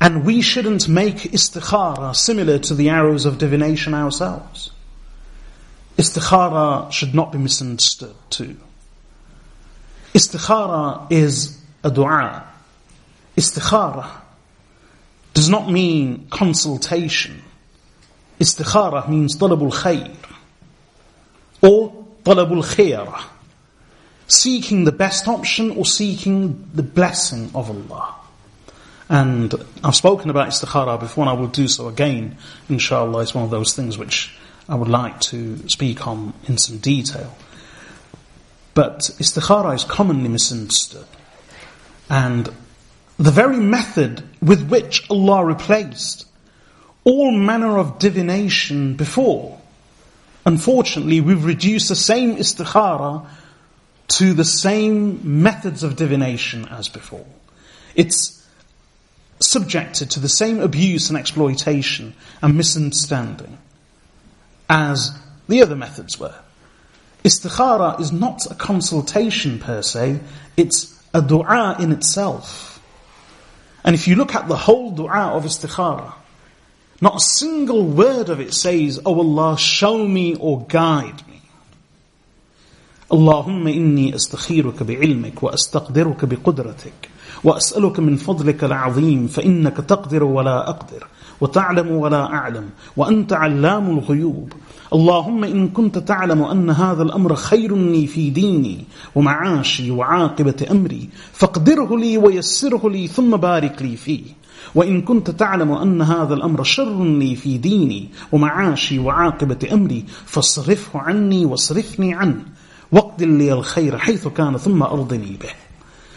And we shouldn't make istikhara similar to the arrows of divination ourselves. Istikhara should not be misunderstood too. Istikhara is a dua. Istikhara does not mean consultation. Istikhara means talabul khayr or talabul khayra. Seeking the best option or seeking the blessing of Allah. And I've spoken about istikhara before and I will do so again. Inshallah, it's one of those things which I would like to speak on in some detail. But istikhara is commonly misunderstood. And the very method with which Allah replaced all manner of divination before, unfortunately we've reduced the same istikhara to the same methods of divination as before. It's subjected to the same abuse and exploitation and misunderstanding as the other methods were. Istikhara is not a consultation per se, it's a dua in itself. And if you look at the whole dua of istikhara, not a single word of it says, Oh Allah, show me or guide me. اللهم إني أستخيرك بعلمك وأستقدرك بقدرتك وأسألك من فضلك العظيم فإنك تقدر ولا أقدر وتعلم ولا أعلم وأنت علام الغيوب. اللهم إن كنت تعلم أن هذا الأمر خير لي في ديني ومعاشي وعاقبة أمري فاقدره لي ويسره لي ثم بارك لي فيه. وإن كنت تعلم أن هذا الأمر شر لي في ديني ومعاشي وعاقبة أمري فاصرفه عني واصرفني عنه واقدر لي الخير حيث كان ثم أرضني به.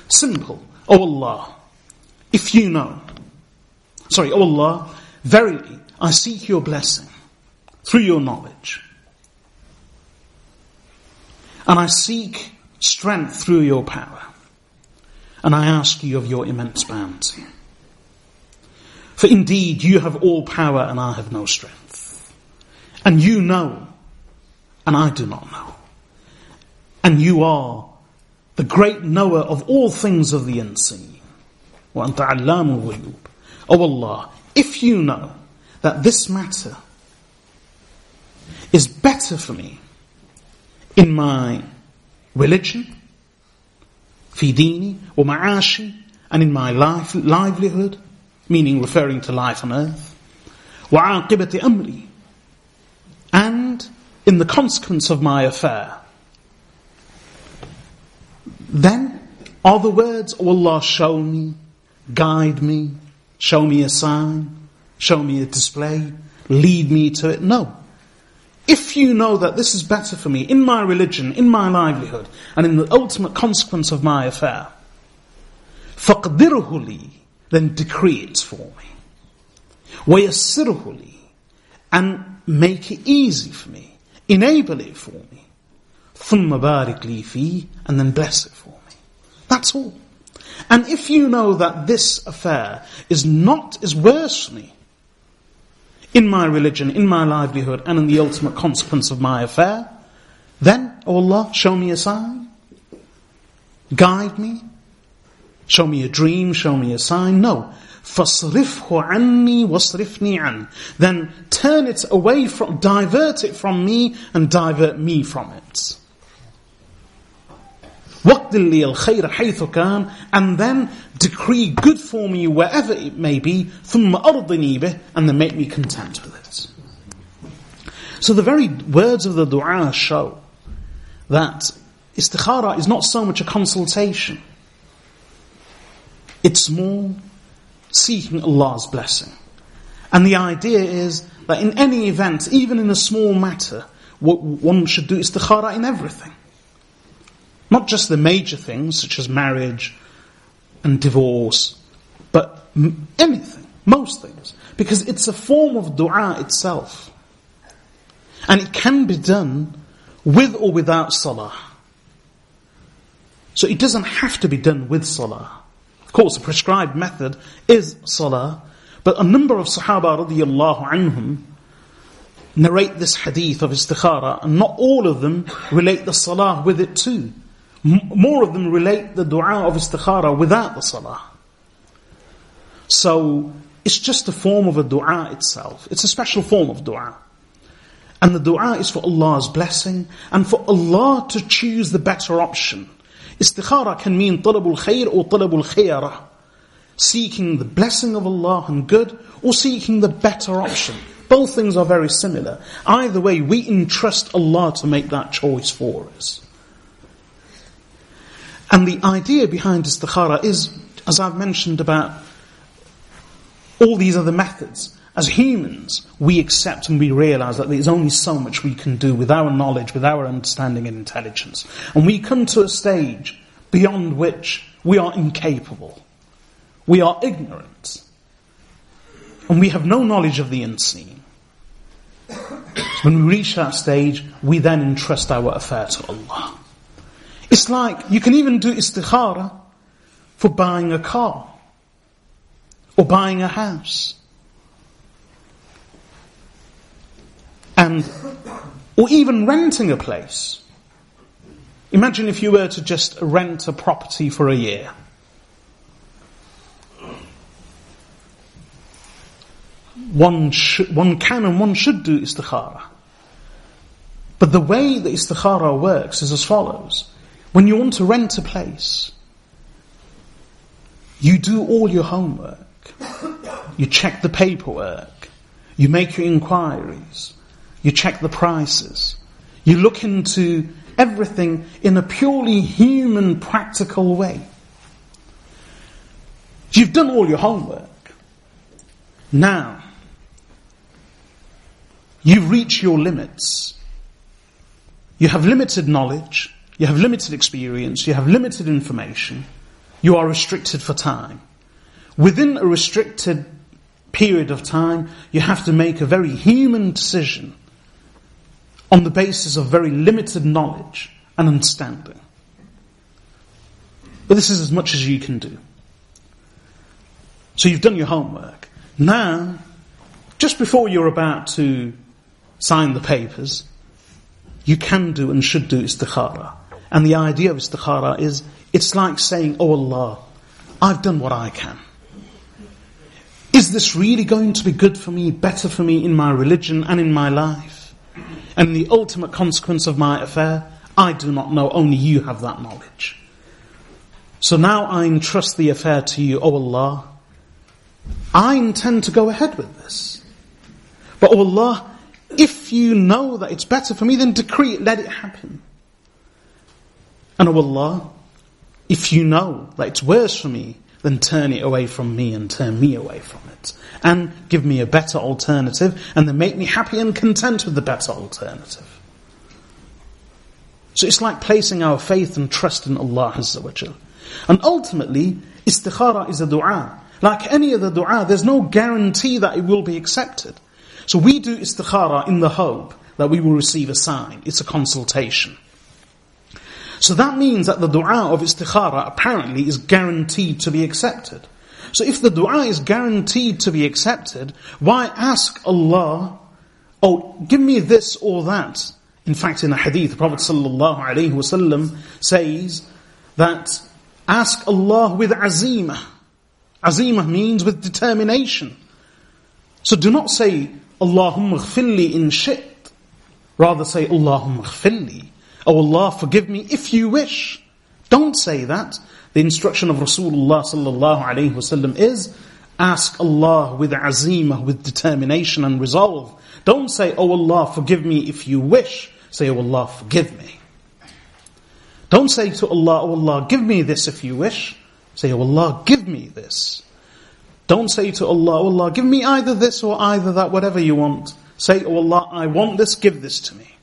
Simple. Oh Allah, if you know, sorry, oh Allah, verily I seek your blessing through your knowledge. And I seek strength through your power. And I ask you of your immense bounty. For indeed you have all power and I have no strength. And you know and I do not know. And you are the great knower of all things of the unseen. وَأَنْتَ عَلَّامُ الْغُيُوبِ O Allah, if you know that this matter is better for me in my religion, fi dini, or ma'ashi, and in my life, livelihood, meaning referring to life on earth, aqibati amri, and in the consequence of my affair. Then are the words, O Allah, show me, guide me, show me a sign, show me a display, lead me to it. No. If you know that this is better for me in my religion, in my livelihood, and in the ultimate consequence of my affair, فَقْدِرْهُ لِي Then decree it for me. وَيَسِّرْهُ لِي And make it easy for me. Enable it for me. ثُمَّ بَارِكْ لِي فِي And then bless it for me. That's all. And if you know that this affair is not, is worse for me, in my religion, in my livelihood, and in the ultimate consequence of my affair, then, O oh Allah, show me a sign. Guide me. Show me a dream, show me a sign. No. فَصْرِفْهُ عَنِّي وَصْرِفْنِي عَنْ Then turn it away from, divert it from me and divert me from it. وَقْدِلْ لِي الْخَيْرَ حَيْثُ كَانَ And then decree good for me wherever it may be, ثُمَّ أَرْضِنِي بِهِ And then make me content with it. So the very words of the dua show that istikhara is not so much a consultation. It's more seeking Allah's blessing. And the idea is that in any event, even in a small matter, one should do istikhara in everything. Not just the major things, such as marriage and divorce, but anything, most things. Because it's a form of dua itself. And it can be done with or without salah. So it doesn't have to be done with salah. Of course, the prescribed method is salah, but a number of Sahaba radiallahu anhum narrate this hadith of istikhara, and not all of them relate the salah with it too. More of them relate the dua of istikhara without the salah. So, it's just a form of a dua itself. It's a special form of dua. And the dua is for Allah's blessing and for Allah to choose the better option. Istikhara can mean talabul khair or talabul khayara. Seeking the blessing of Allah and good or seeking the better option. Both things are very similar. Either way, we entrust Allah to make that choice for us. And the idea behind istikhara is, as I've mentioned about all these other methods, as humans, we accept and we realize that there's only so much we can do with our knowledge, with our understanding and intelligence. And we come to a stage beyond which we are incapable. We are ignorant. And we have no knowledge of the unseen. When we reach that stage, we then entrust our affair to Allah. It's like, you can even do istikhara for buying a car. Or buying a house and or even renting a place. Imagine if you were to just rent a property for a year. One, sh- one can and one should do istikhara. But the way that istikhara works is as follows. When you want to rent a place, you do all your homework. You check the paperwork. You make your inquiries. You check the prices. You look into everything in a purely human, practical way. You've done all your homework. Now, you've reached your limits. You have limited knowledge. You have limited experience. You have limited information. You are restricted for time. Within a restricted period of time, you have to make a very human decision on the basis of very limited knowledge and understanding. But this is as much as you can do. So you've done your homework. Now, just before you're about to sign the papers, you can do and should do istikhara. And the idea of istikhara is, it's like saying, Oh Allah, I've done what I can. Is this really going to be good for me, better for me in my religion and in my life? And the ultimate consequence of my affair, I do not know, only you have that knowledge. So now I entrust the affair to you, O Allah. I intend to go ahead with this. But O Allah, if you know that it's better for me, then decree it, let it happen. And O Allah, if you know that it's worse for me, then turn it away from me and turn me away from it. And give me a better alternative and then make me happy and content with the better alternative. So it's like placing our faith and trust in Allah Azza wa Jal. And ultimately, istikhara is a dua. Like any other dua, there's no guarantee that it will be accepted. So we do istikhara in the hope that we will receive a sign. It's a consultation. So that means that the dua of istikhara apparently is guaranteed to be accepted. So if the dua is guaranteed to be accepted, why ask Allah, oh, give me this or that? In fact, in a hadith, the Prophet ﷺ says that ask Allah with azimah. Azimah means with determination. So do not say, Allahumma ghfirli in shi'ta. Rather say, Allahumma ghfirli. Oh Allah, forgive me if you wish. Don't say that. The instruction of Rasulullah sallallahu alayhi wasallam is, ask Allah with azimah, with determination and resolve. Don't say, Oh Allah, forgive me if you wish. Say, Oh Allah, forgive me. Don't say to Allah, Oh Allah, give me this if you wish. Say, Oh Allah, give me this. Don't say to Allah, Oh Allah, give me either this or either that, whatever you want. Say, Oh Allah, I want this, give this to me.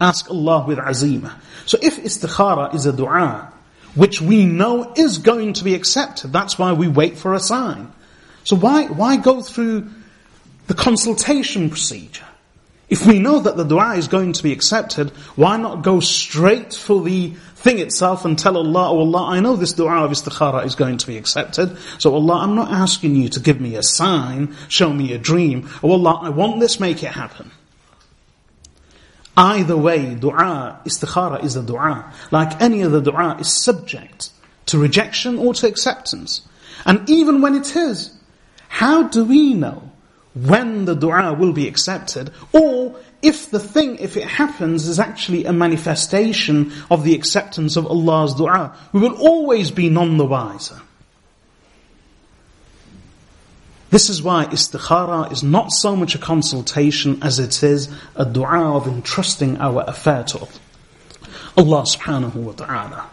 Ask Allah with azimah. So if istikhara is a dua, which we know is going to be accepted, that's why we wait for a sign. So why, why go through the consultation procedure? If we know that the dua is going to be accepted, why not go straight for the thing itself and tell Allah, oh Allah, I know this dua of istikhara is going to be accepted. So Allah, I'm not asking you to give me a sign, show me a dream. Oh Allah, I want this, make it happen. Either way, dua, istikhara is a dua. Like any other dua is subject to rejection or to acceptance. And even when it is, how do we know when the dua will be accepted, or if the thing, if it happens, is actually a manifestation of the acceptance of Allah's dua, we will always be none the wiser. This is why istikhara is not so much a consultation as it is a dua of entrusting our affair to Allah subhanahu wa ta'ala.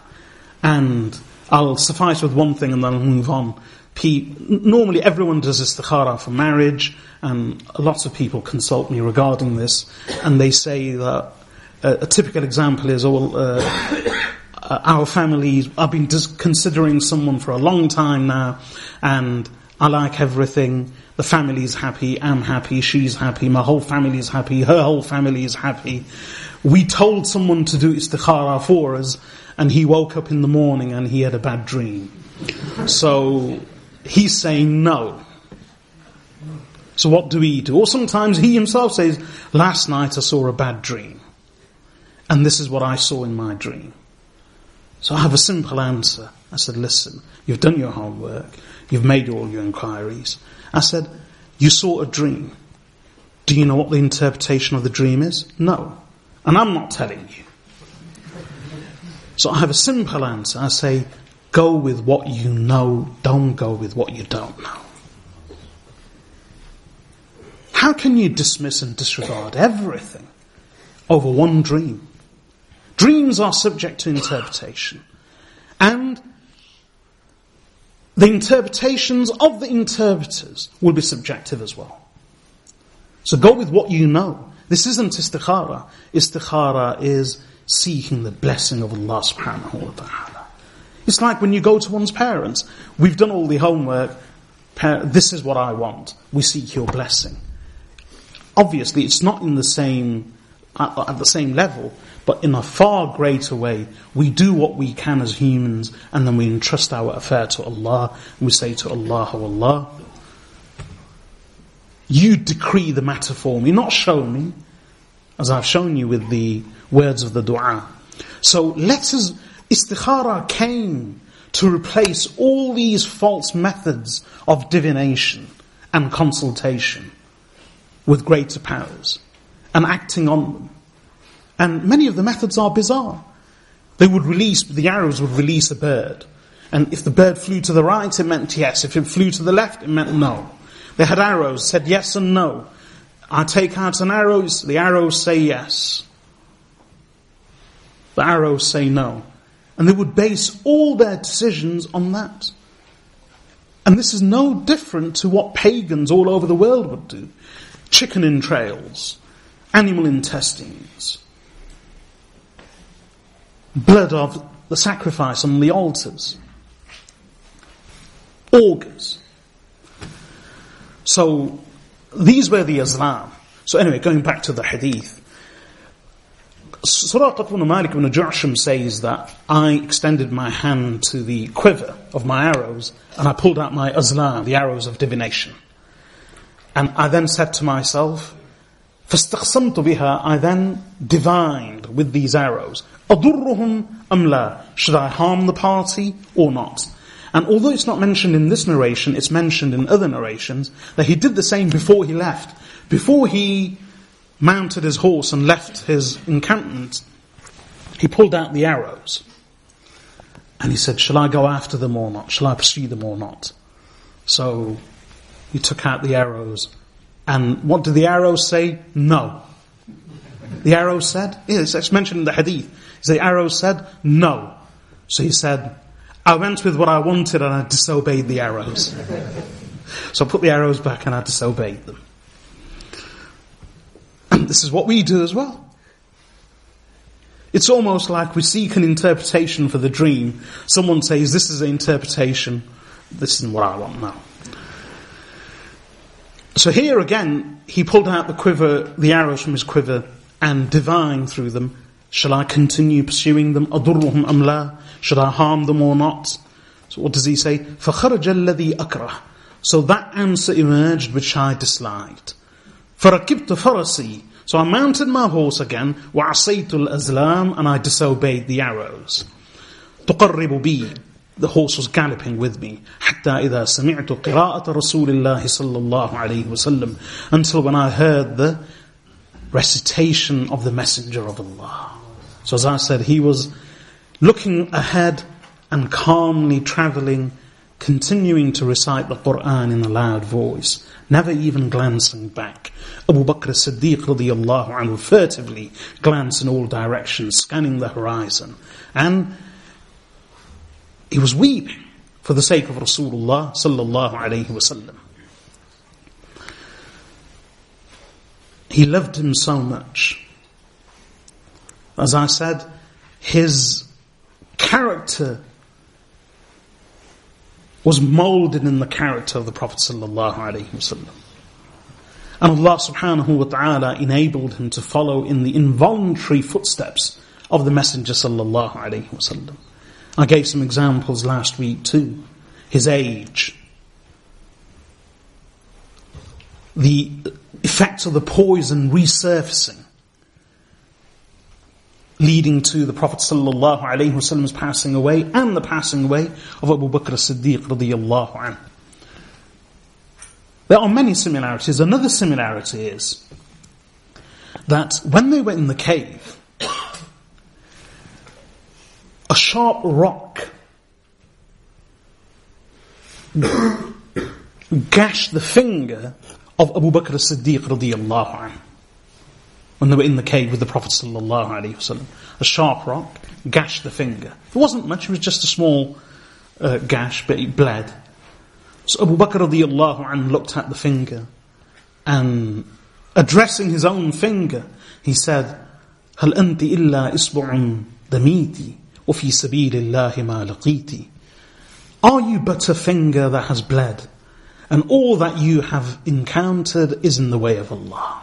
And I'll suffice with one thing and then I'll move on normally everyone does istikhara for marriage, and lots of people consult me regarding this, and they say that uh, a typical example is, oh, uh, uh, (coughs) our families, I've been considering someone for a long time now, and I like everything. The family's happy, I'm happy, she's happy, my whole family's happy, her whole family is happy. We told someone to do istikhara for us, and he woke up in the morning and he had a bad dream. So he's saying no. So what do we do? Or sometimes he himself says, last night I saw a bad dream. And this is what I saw in my dream. So I have a simple answer. I said, listen, you've done your homework. You've made all your inquiries. I said, you saw a dream. Do you know what the interpretation of the dream is? No. And I'm not telling you. So I have a simple answer. I say, Go with what you know, don't go with what you don't know. How can you dismiss and disregard everything over one dream? Dreams are subject to interpretation. And the interpretations of the interpreters will be subjective as well. So go with what you know. This isn't istikhara. Istikhara is seeking the blessing of Allah subhanahu wa ta'ala. It's like when you go to one's parents. We've done all the homework. This is what I want. We seek your blessing. Obviously, it's not in the same, at, at the same level, but in a far greater way. We do what we can as humans, and then we entrust our affair to Allah. And we say to Allah, oh Allah, you decree the matter for me, not show me, as I've shown you with the words of the dua. So let us Istikhara came to replace all these false methods of divination and consultation with greater powers and acting on them. And many of the methods are bizarre. They would release, the arrows would release a bird. And if the bird flew to the right, it meant yes. If it flew to the left, it meant no. They had arrows, said yes and no. I take out an arrow, the arrows say yes. The arrows say no. And they would base all their decisions on that. And this is no different to what pagans all over the world would do. Chicken entrails, animal intestines, blood of the sacrifice on the altars, organs. So these were the azlam. So anyway, going back to the hadith, Suraqat ibn Malik ibn Ju'sham says that I extended my hand to the quiver of my arrows and I pulled out my azla, the arrows of divination. And I then said to myself, فَاسْتَقْسَمْتُ بِهَا I then divined with these arrows. أَضُرُّهُمْ أَمْ لَا Should I harm the party or not? And although it's not mentioned in this narration, it's mentioned in other narrations, that he did the same before he left. Before he mounted his horse and left his encampment, he pulled out the arrows. And he said, Shall I go after them or not? Shall I pursue them or not? So he took out the arrows. and what did the arrows say? No. The arrow said, yes, it's mentioned in the hadith. The arrow said, no. So he said, I went with what I wanted and I disobeyed the arrows. so I put the arrows back and I disobeyed them. And (clears throat) this is what we do as well. It's almost like we seek an interpretation for the dream. Someone says, this is an interpretation. This isn't what I want now. So here again, he pulled out the quiver, the arrows from his quiver, and divined through them, shall I continue pursuing them? أَضُرُّهُمْ أَمْ لَا? Should I harm them or not? So what does he say? فَخَرَجَ الَّذِي أَكْرَهُ So that answer emerged which I disliked. فَرَكِبْتُ فَرَسِي So I mounted my horse again, وَعَصَيْتُ الْأَزْلَامِ And I disobeyed the arrows. تُقَرِّبُ بِي The horse was galloping with me. حتى إذا سمعت قراءة رسول الله صلى الله عليه وسلم Until when I heard the recitation of the Messenger of Allah. So as I said, he was looking ahead and calmly traveling, continuing to recite the Quran in a loud voice, never even glancing back. Abu Bakr as-Siddiq radiallahu anhu furtively glanced in all directions, scanning the horizon. And he was weeping for the sake of Rasulullah sallallahu alayhi wasallam. He loved him so much. As I said, his character was molded in the character of the Prophet sallallahu alaihi wasallam. And Allah subhanahu wa ta'ala enabled him to follow in the involuntary footsteps of the Messenger sallallahu alaihi wasallam. I gave some examples last week too. His age, the effects of the poison resurfacing, leading to the Prophet wasallam's passing away and the passing away of Abu Bakr as-Siddiq radiyallahu anhu. There are many similarities. Another similarity is that when they were in the cave, sharp rock gashed the finger of Abu Bakr as-Siddiq radiyallahu anhu when they were in the cave with the Prophet sallallahu alaihi wasallam. A sharp rock gashed the finger. It wasn't much; it was just a small uh, gash, but it bled. So Abu Bakr radiyallahu anhu looked at the finger and addressing his own finger, he said, "Hal anti illa isbu'un damiti وفي سبيل الله ما لقيتي Are you but a finger that has bled and all that you have encountered is in the way of Allah?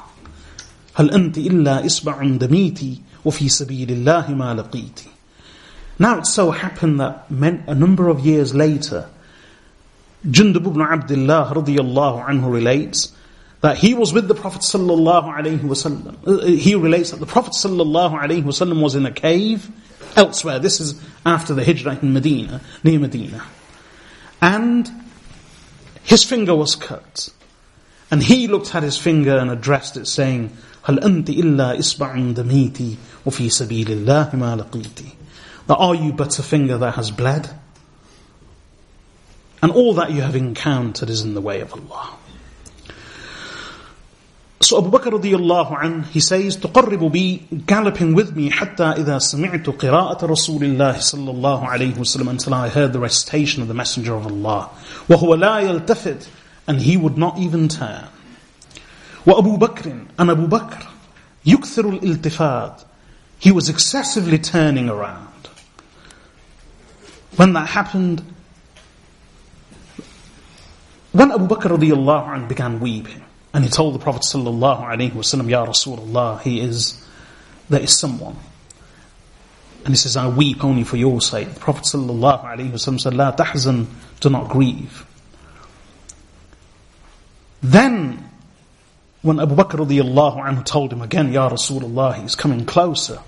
هل أنت إلا إصبع دميتي وفي سبيل الله ما لقيتي Now it so happened that a number of years later, Jundub ibn Abdullah radiallahu anhu relates that he was with the Prophet sallallahu alaihi wasallam. Uh, he relates that the Prophet sallallahu alaihi wasallam was in a cave elsewhere. This is after the Hijrah in Medina, near Medina. And his finger was cut. And he looked at his finger and addressed it saying, هل أنت إلا إصبع دميتي وفي سبيل الله ما لقيتي That are you but a finger that has bled? And all that you have encountered is in the way of Allah. So Abu Bakr radiallahu anh, he says, تقرب بي, galloping with me, حتى إذا سمعت قراءة رسول الله صلى الله عليه وسلم, until I heard the recitation of the Messenger of Allah. وهو لا يلتفت, and he would not even turn. وأبو بكر and Abu Bakr يكثر الالتفات he was excessively turning around when that happened when Abu Bakr radiallahu anh began weeping and he told the Prophet sallallahu alaihi wasallam Ya Rasulullah he is there is someone and he says I weep only for your sake the Prophet sallallahu alaihi wasallam said La tahzan do not grieve then when Abu Bakr radiallahu anhu told him again, Ya Rasulullah, he's coming closer.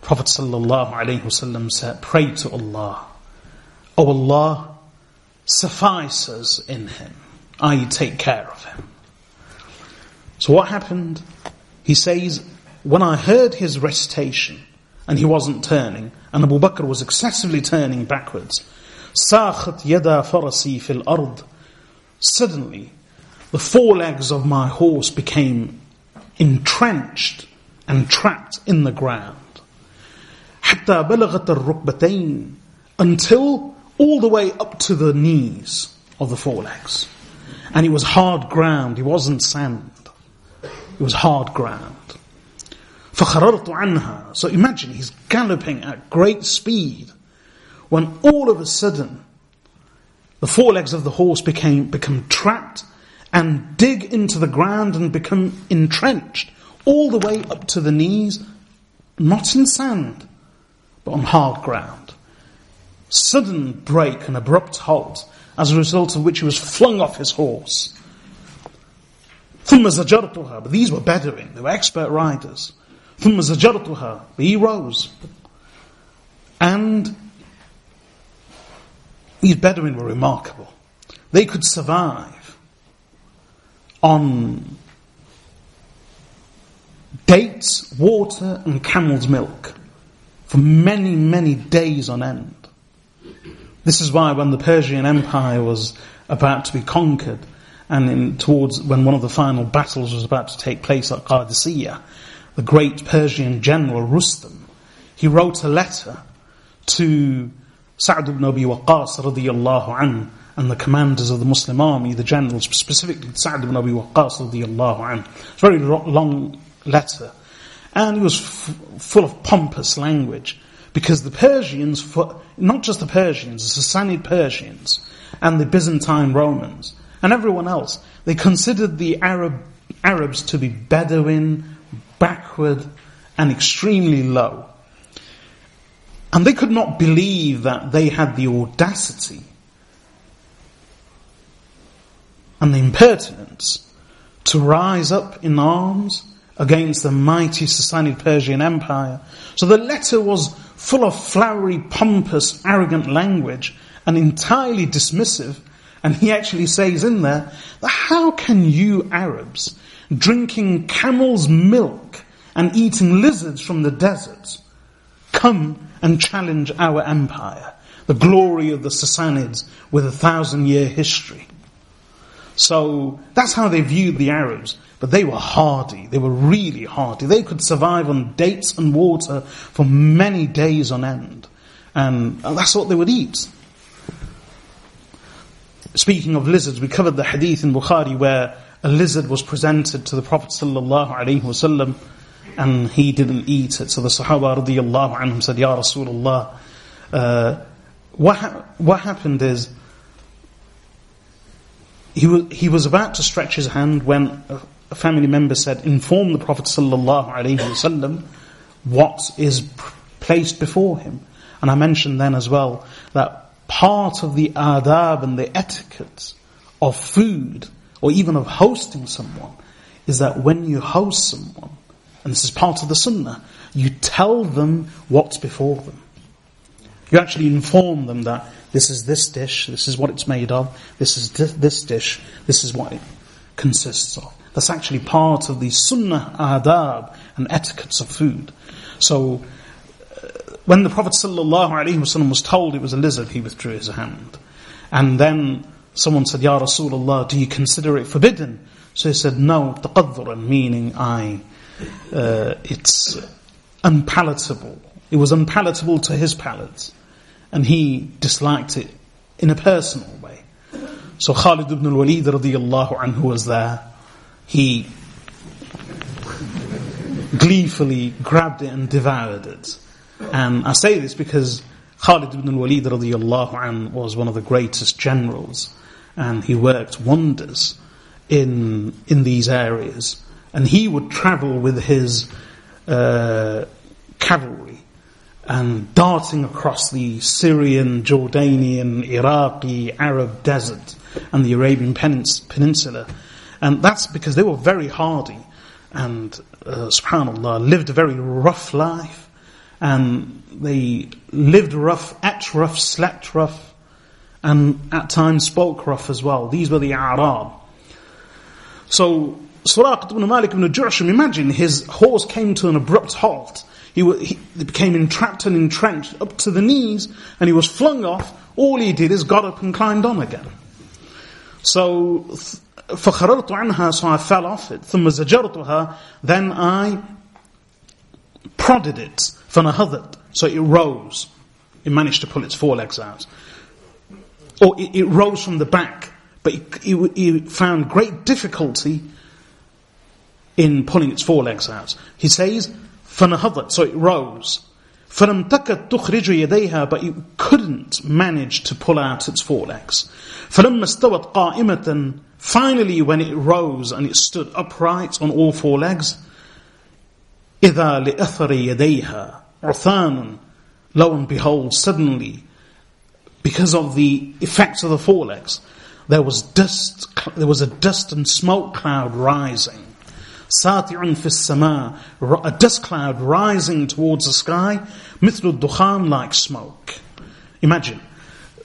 Prophet sallallahu alayhi wasallam said, pray to Allah. O oh Allah, suffice us in him, I take care of him. So what happened? He says, when I heard his recitation, and he wasn't turning, and Abu Bakr was excessively turning backwards, ساخت يدا فرسي في الأرض Suddenly, the forelegs of my horse became entrenched and trapped in the ground. حتى بلغت الركبتين until all the way up to the knees of the forelegs. And it was hard ground, it wasn't sand. It was hard ground. فخررت عنها. So imagine he's galloping at great speed when all of a sudden the forelegs of the horse became become trapped and dig into the ground and become entrenched all the way up to the knees, not in sand, but on hard ground. Sudden break and abrupt halt, as a result of which he was flung off his horse. But these were Bedouin, they were expert riders. But he rose. And these Bedouin were remarkable. They could survive on dates, water, and camel's milk for many, many days on end. This is why when the Persian Empire was about to be conquered, and in, towards when one of the final battles was about to take place at Qadisiyah, the great Persian general Rustam, he wrote a letter to Sa'd ibn Abi Waqqas radiyallahu an, and the commanders of the Muslim army, the generals, specifically Sa'd ibn Abi Waqqas radiyallahu an. It's a very long letter. And it was f- full of pompous language. Because the Persians, not just the Persians, the Sassanid Persians, and the Byzantine Romans, and everyone else, they considered the Arab, Arabs to be Bedouin, backward, and extremely low. And they could not believe that they had the audacity and the impertinence to rise up in arms against the mighty Sassanid Persian Empire. So the letter was full of flowery, pompous, arrogant language and entirely dismissive. And he actually says in there that how can you Arabs drinking camel's milk and eating lizards from the deserts come and challenge our empire, the glory of the Sassanids with a thousand year history. So that's how they viewed the Arabs. But they were hardy. They were really hardy. They could survive on dates and water for many days on end. And that's what they would eat. Speaking of lizards, we covered the hadith in Bukhari where a lizard was presented to the Prophet sallallahu alaihi wasallam and he didn't eat it. So the Sahaba radiallahu anhum said, Ya Rasulullah, uh, what, ha- what happened is, he was, he was about to stretch his hand when a, a family member said, inform the Prophet wasallam what is placed before him. And I mentioned then as well that part of the adab and the etiquette of food, or even of hosting someone, is that when you host someone, and this is part of the sunnah, you tell them what's before them. You actually inform them that this is this dish, this is what it's made of, this is this dish, this is what it consists of. That's actually part of the sunnah adab and etiquettes of food. So, when the Prophet ﷺ was told it was a lizard, he withdrew his hand. And then someone said, Ya Rasulullah, do you consider it forbidden? So he said, no, taqadduran, meaning I uh, it's unpalatable. It was unpalatable to his palate, and he disliked it in a personal way. So Khalid ibn al-Walid radiallahu anhu was there. He gleefully grabbed it and devoured it. And I say this because Khalid ibn al-Walid radiallahu anhu was one of the greatest generals, and he worked wonders in in these areas and he would travel with his uh, cavalry and darting across the Syrian, Jordanian, Iraqi, Arab desert and the Arabian Peninsula. And that's because they were very hardy and, uh, subhanAllah, lived a very rough life um, they lived rough, ate rough, slept rough, and at times spoke rough as well. These were the Arab. So, Suraq ibn Malik ibn Ju'sham, imagine his horse came to an abrupt halt. He, he became entrapped and entrenched up to the knees, and he was flung off. All he did is got up and climbed on again. So, فخررت عنها so I fell off it ثم زجرتها then I prodded it. فنهضت, so it rose. It managed to pull its forelegs out. Or it, it rose from the back, but it, it, it found great difficulty in pulling its forelegs out. He says, فنهضت, so it rose. فلم تكد تخرج يديها but it couldn't manage to pull out its forelegs. فلما استوت قائمة Finally, when it rose and it stood upright on all four legs, إذا لأثر يديها عثان Lo and behold, suddenly, because of the effects of the forelegs, there was dust, there was a dust and smoke cloud rising. ساتع في السماء, a dust cloud rising towards the sky, مثل الدخان like smoke. Imagine,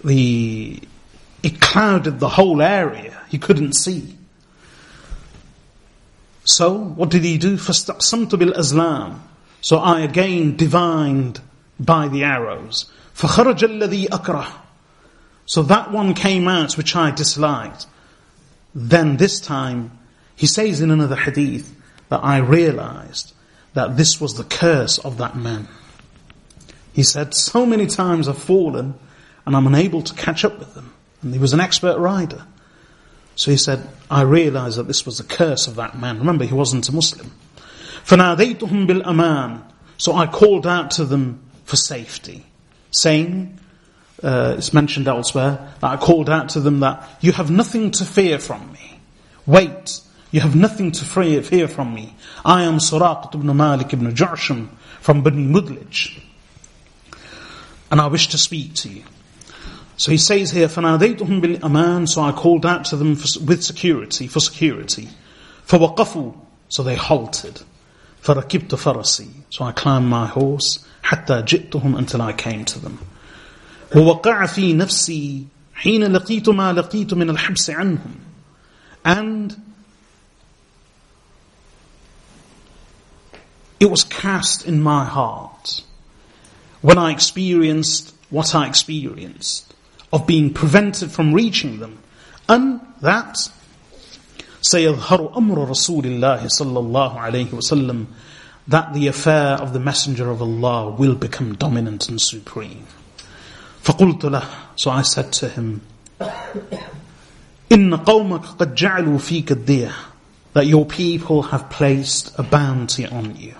the, it clouded the whole area. He couldn't see. So, what did he do? فَاسْتَقْسَمْتُ بِالْأَزْلَامِ So I again divined by the arrows. فَخَرَجَ الَّذِي أَكْرَهُ So that one came out which I disliked. Then this time, he says in another hadith that I realized that this was the curse of that man. He said, so many times I've fallen and I'm unable to catch up with them. And he was an expert rider. So he said, I realized that this was the curse of that man. Remember, he wasn't a Muslim. فَنَادَيْتُهُمْ بِالْأَمَانِ So I called out to them for safety, saying, uh, it's mentioned elsewhere, that I called out to them that you have nothing to fear from me. Wait, you have nothing to fear, fear from me. I am Suraqat ibn Malik ibn Ju'sham from Bani Mudlij. And I wish to speak to you. So he says here, فَنَادَيْتُهُمْ بِالْأَمَانِ So I called out to them for, with security, for security. فَوَقَفُوا So they halted. فَرَكِبْتُ فَرَسِي So I climbed my horse, حَتَّى جِئْتُهُمْ Until I came to them. وَوَقَعَ فِي نَفْسِي حِينَ لَقِيتُ مَا لَقِيتُ مِنَ الْحِبْسِ عَنْهُمْ And it was cast in my heart when I experienced what I experienced of being prevented from reaching them. And that سيظهر أمر رسول الله صلى الله عليه وسلم that the affair of the Messenger of Allah will become dominant and supreme. فقلت له So I said to him إن قومك قد جعلوا فيك الدية That your people have placed a bounty on you.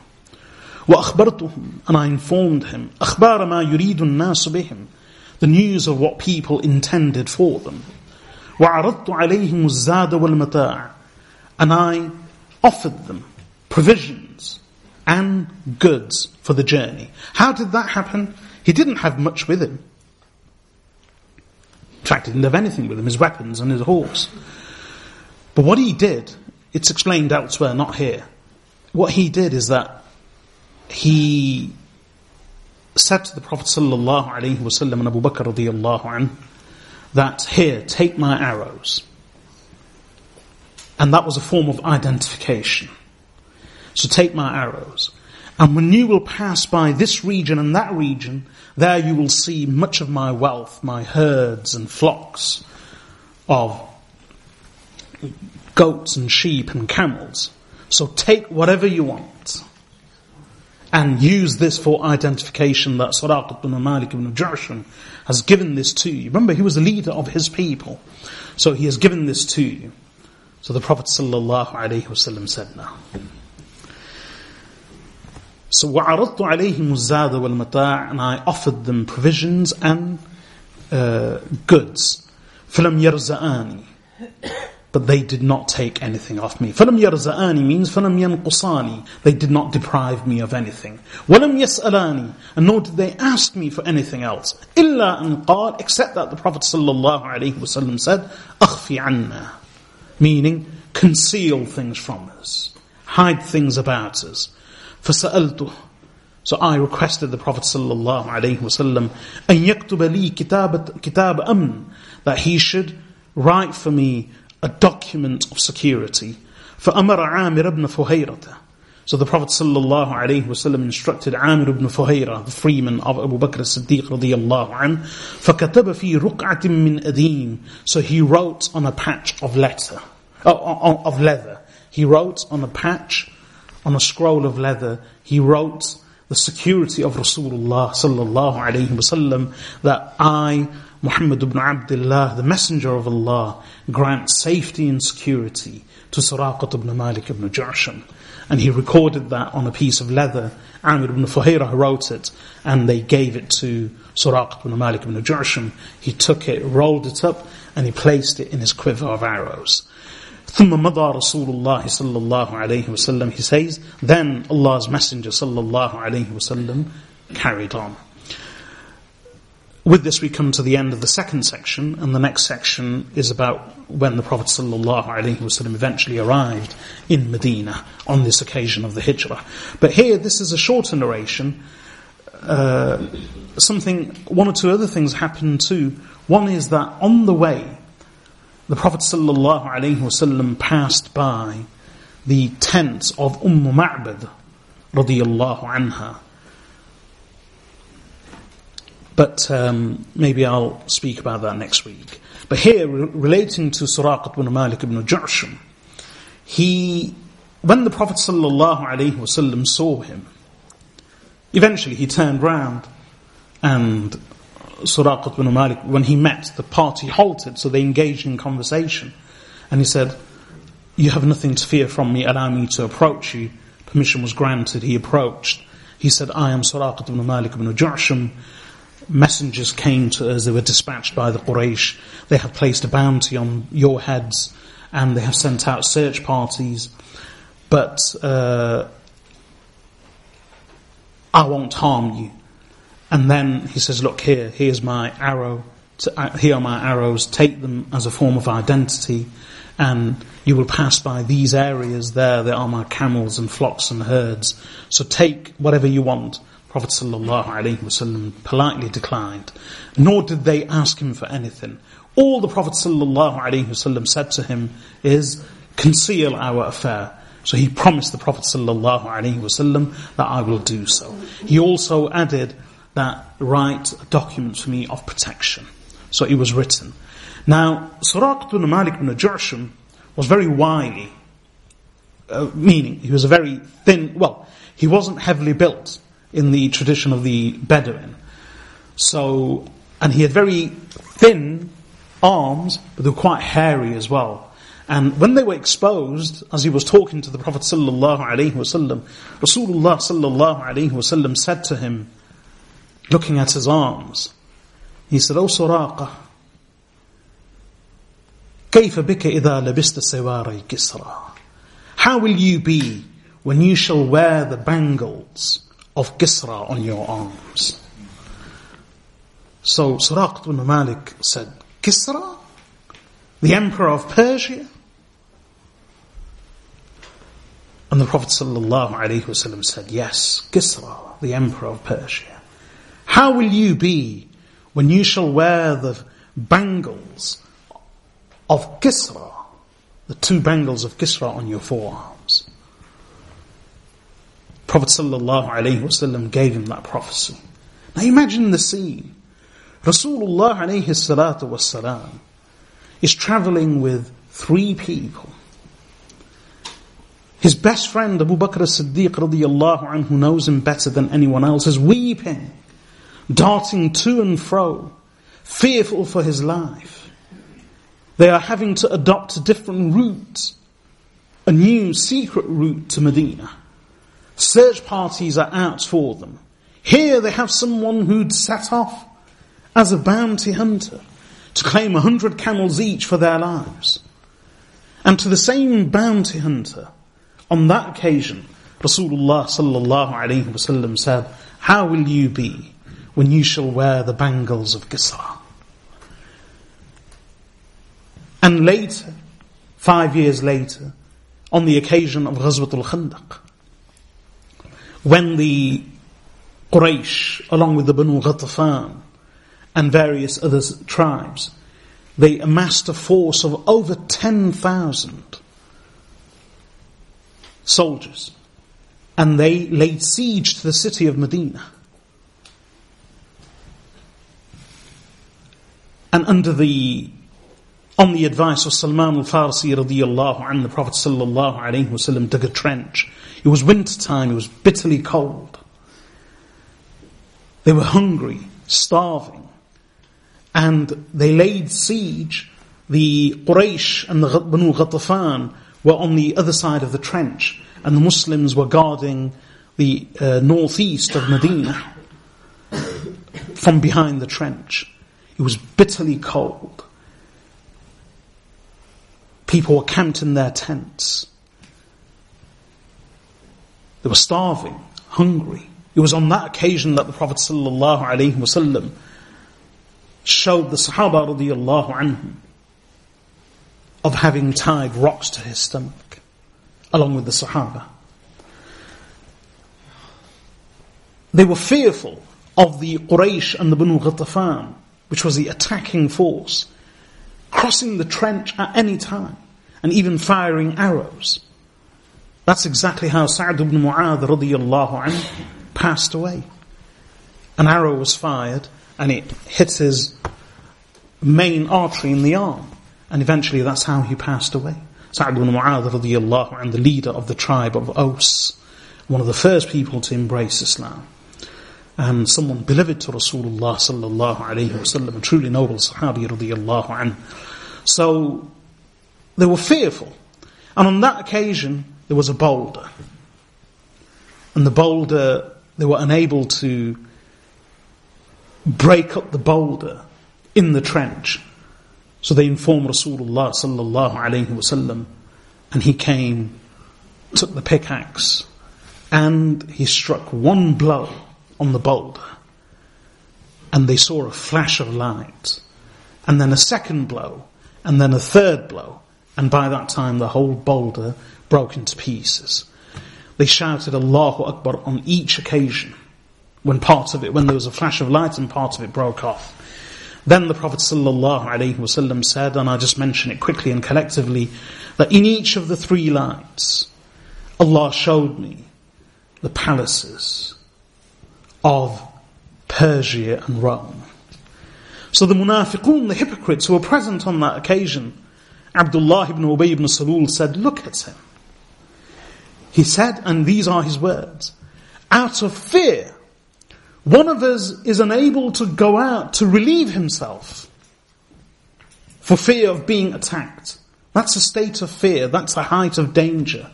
وأخبرتهم And I informed him أخبار ما يريد الناس بهم the news of what people intended for them. وَعَرَضْتُ عَلَيْهِمُ الزَّادَ وَالْمَتَاعِ And I offered them provisions and goods for the journey. How did that happen? He didn't have much with him. In fact, he didn't have anything with him, his weapons and his horse. But what he did, it's explained elsewhere, not here. What he did is that he said to the Prophet sallallahu alaihi wasallam and Abu Bakr radiallahu anh, that here, take my arrows. And that was a form of identification. So take my arrows. And when you will pass by this region and that region, there you will see much of my wealth, my herds and flocks of goats and sheep and camels. So take whatever you want and use this for identification that Sadaq ibn Malik ibn Ju'sham has given this to you. Remember, he was the leader of his people. So he has given this to you. So the Prophet said now. So وَعَرَضْتُ عَلَيْهِمُ الزَّادَ وَالْمَتَاعَ And I offered them provisions and uh, goods. فَلَمْ يَرْزَآنِ but they did not take anything off me. فَلَمْ يَرْزَآنِ means فَلَمْ يَنْقُصَانِ They did not deprive me of anything. وَلَمْ يَسْأَلَانِ And nor did they ask me for anything else. إِلَّا أَنْ قَالْ Except that the Prophet ﷺ said, أَخْفِ عَنَّا Meaning, conceal things from us. Hide things about us. فَسَأَلْتُهُ So I requested the Prophet sallallahu alaihi wasallam أن يكتب لي كتاب كتاب أمن that he should write for me a document of security. فأمر عامر بن فهيرة so the Prophet ﷺ instructed Amir ibn Fuhayra, the freeman of Abu Bakr as-Siddiq radiyallahu an, فَكَتَبَ فِي رُقْعَةٍ مِّنْ أَدِيمٍ So he wrote on a patch of letter, uh, of leather. He wrote on a patch, on a scroll of leather, he wrote the security of Rasulullah sallallahu alayhi wasallam that I, Muhammad ibn Abdullah, the Messenger of Allah, grant safety and security to Suraqat ibn Malik ibn Ja'sham. And he recorded that on a piece of leather. Amir ibn Fuhairah wrote it, and they gave it to Suraqat ibn Malik ibn Ja'sham. He took it, rolled it up, and he placed it in his quiver of arrows. ثم مضى رسول الله صلى الله عليه وسلم he says then Allah's messenger صلى الله عليه وسلم carried on with this, we come to the end of the second section, and the next section is about when the Prophet ﷺ eventually arrived in Medina on this occasion of the Hijrah. But here, this is a shorter narration. Uh, something, one or two other things happened too. One is that on the way, the Prophet ﷺ passed by the tent of Umm Ma'bad, radiyallahu anha, but um, maybe I'll speak about that next week. But here, re- relating to Suraqat ibn Malik ibn Ja'sham, he, when the Prophet saw him, eventually he turned round and Suraqat ibn Malik, when he met, the party halted, so they engaged in conversation. And he said, You have nothing to fear from me, allow me to approach you. Permission was granted, he approached. He said, I am Suraqat ibn Malik ibn Ja'sham messengers came to us, they were dispatched by the Quraysh, they have placed a bounty on your heads, and they have sent out search parties, but uh, I won't harm you. And then he says, look here, here's my arrow, to, uh, here are my arrows, take them as a form of identity, and you will pass by these areas. There, there are my camels and flocks and herds, so take whatever you want, Prophet ﷺ politely declined, nor did they ask him for anything. All the Prophet ﷺ said to him is, conceal our affair. So he promised the Prophet ﷺ that I will do so. He also added that write documents for me of protection. So it was written. Now, Suraq bin Malik bin Ju'sham was very wily, uh, meaning he was a very thin, well, he wasn't heavily built in the tradition of the Bedouin. So, and he had very thin arms, but they were quite hairy as well. And when they were exposed, as he was talking to the Prophet sallallahu alaihi wasallam, Rasulullah sallallahu alaihi wasallam said to him, looking at his arms, he said, "O Suraqa, كيف بك إذا لبست سواري كسرى? How will you be when you shall wear the bangles of Kisra on your arms. So Suraq ibn Malik said, Kisra? The emperor of Persia? And the Prophet said, Yes, Kisra, the emperor of Persia. How will you be when you shall wear the bangles of Kisra, the two bangles of Kisra on your forearms? Prophet ﷺ gave him that prophecy. Now imagine the scene. Rasulullah is traveling with three people. His best friend Abu Bakr as-Siddiq radiyallahu anhu knows him better than anyone else is weeping, darting to and fro, fearful for his life. They are having to adopt a different route, a new secret route to Medina. Search parties are out for them. Here they have someone who'd set off as a bounty hunter to claim a hundred camels each for their lives. And to the same bounty hunter, on that occasion, Rasulullah sallallahu alayhi wasallam said, How will you be when you shall wear the bangles of Kisra? And later, five years later, on the occasion of Ghazwatul Khandaq, when the Quraysh, along with the Banu Ghatafan and various other tribes, they amassed a force of over 10,000 soldiers. And they laid siege to the city of Medina. And under the, on the advice of Salman al-Farsi the Prophet sallallahu alayhi wasallam dug a trench. It was winter time, it was bitterly cold. They were hungry, starving. And they laid siege. The Quraysh and the Banu Ghatafan were on the other side of the trench. And the Muslims were guarding the uh, northeast of Medina from behind the trench. It was bitterly cold. People were camped in their tents. They were starving, hungry. It was on that occasion that the Prophet showed the Sahaba of having tied rocks to his stomach, along with the Sahaba. They were fearful of the Quraysh and the Banu Ghatafan which was the attacking force, crossing the trench at any time, and even firing arrows. That's exactly how Sa'd ibn Mu'adh radiyallahu anhu passed away. An arrow was fired, and it hit his main artery in the arm, and eventually that's how he passed away. Sa'd ibn Mu'adh radiyallahu anhu, the leader of the tribe of Aus, one of the first people to embrace Islam and someone beloved to Rasulullah sallallahu alayhi wasallam, a truly noble Sahabi radiyallahu anhu. So they were fearful. And on that occasion, there was a boulder. And the boulder, they were unable to break up the boulder in the trench. So they informed Rasulullah sallallahu alayhi wasallam, and he came, took the pickaxe, and he struck one blow on the boulder. And they saw a flash of light. And then a second blow. And then a third blow. And by that time the whole boulder broke into pieces. They shouted Allahu Akbar on each occasion. When part of it, when there was a flash of light and part of it broke off. Then the Prophet ﷺ said, and I just mention it quickly and collectively, that in each of the three lights, Allah showed me the palaces, of Persia and Rome. So the munafiqun, the hypocrites who were present on that occasion, Abdullah ibn Ubay ibn Salul said, look at him. He said, and these are his words, out of fear, one of us is unable to go out to relieve himself for fear of being attacked. That's a state of fear. That's a height of danger.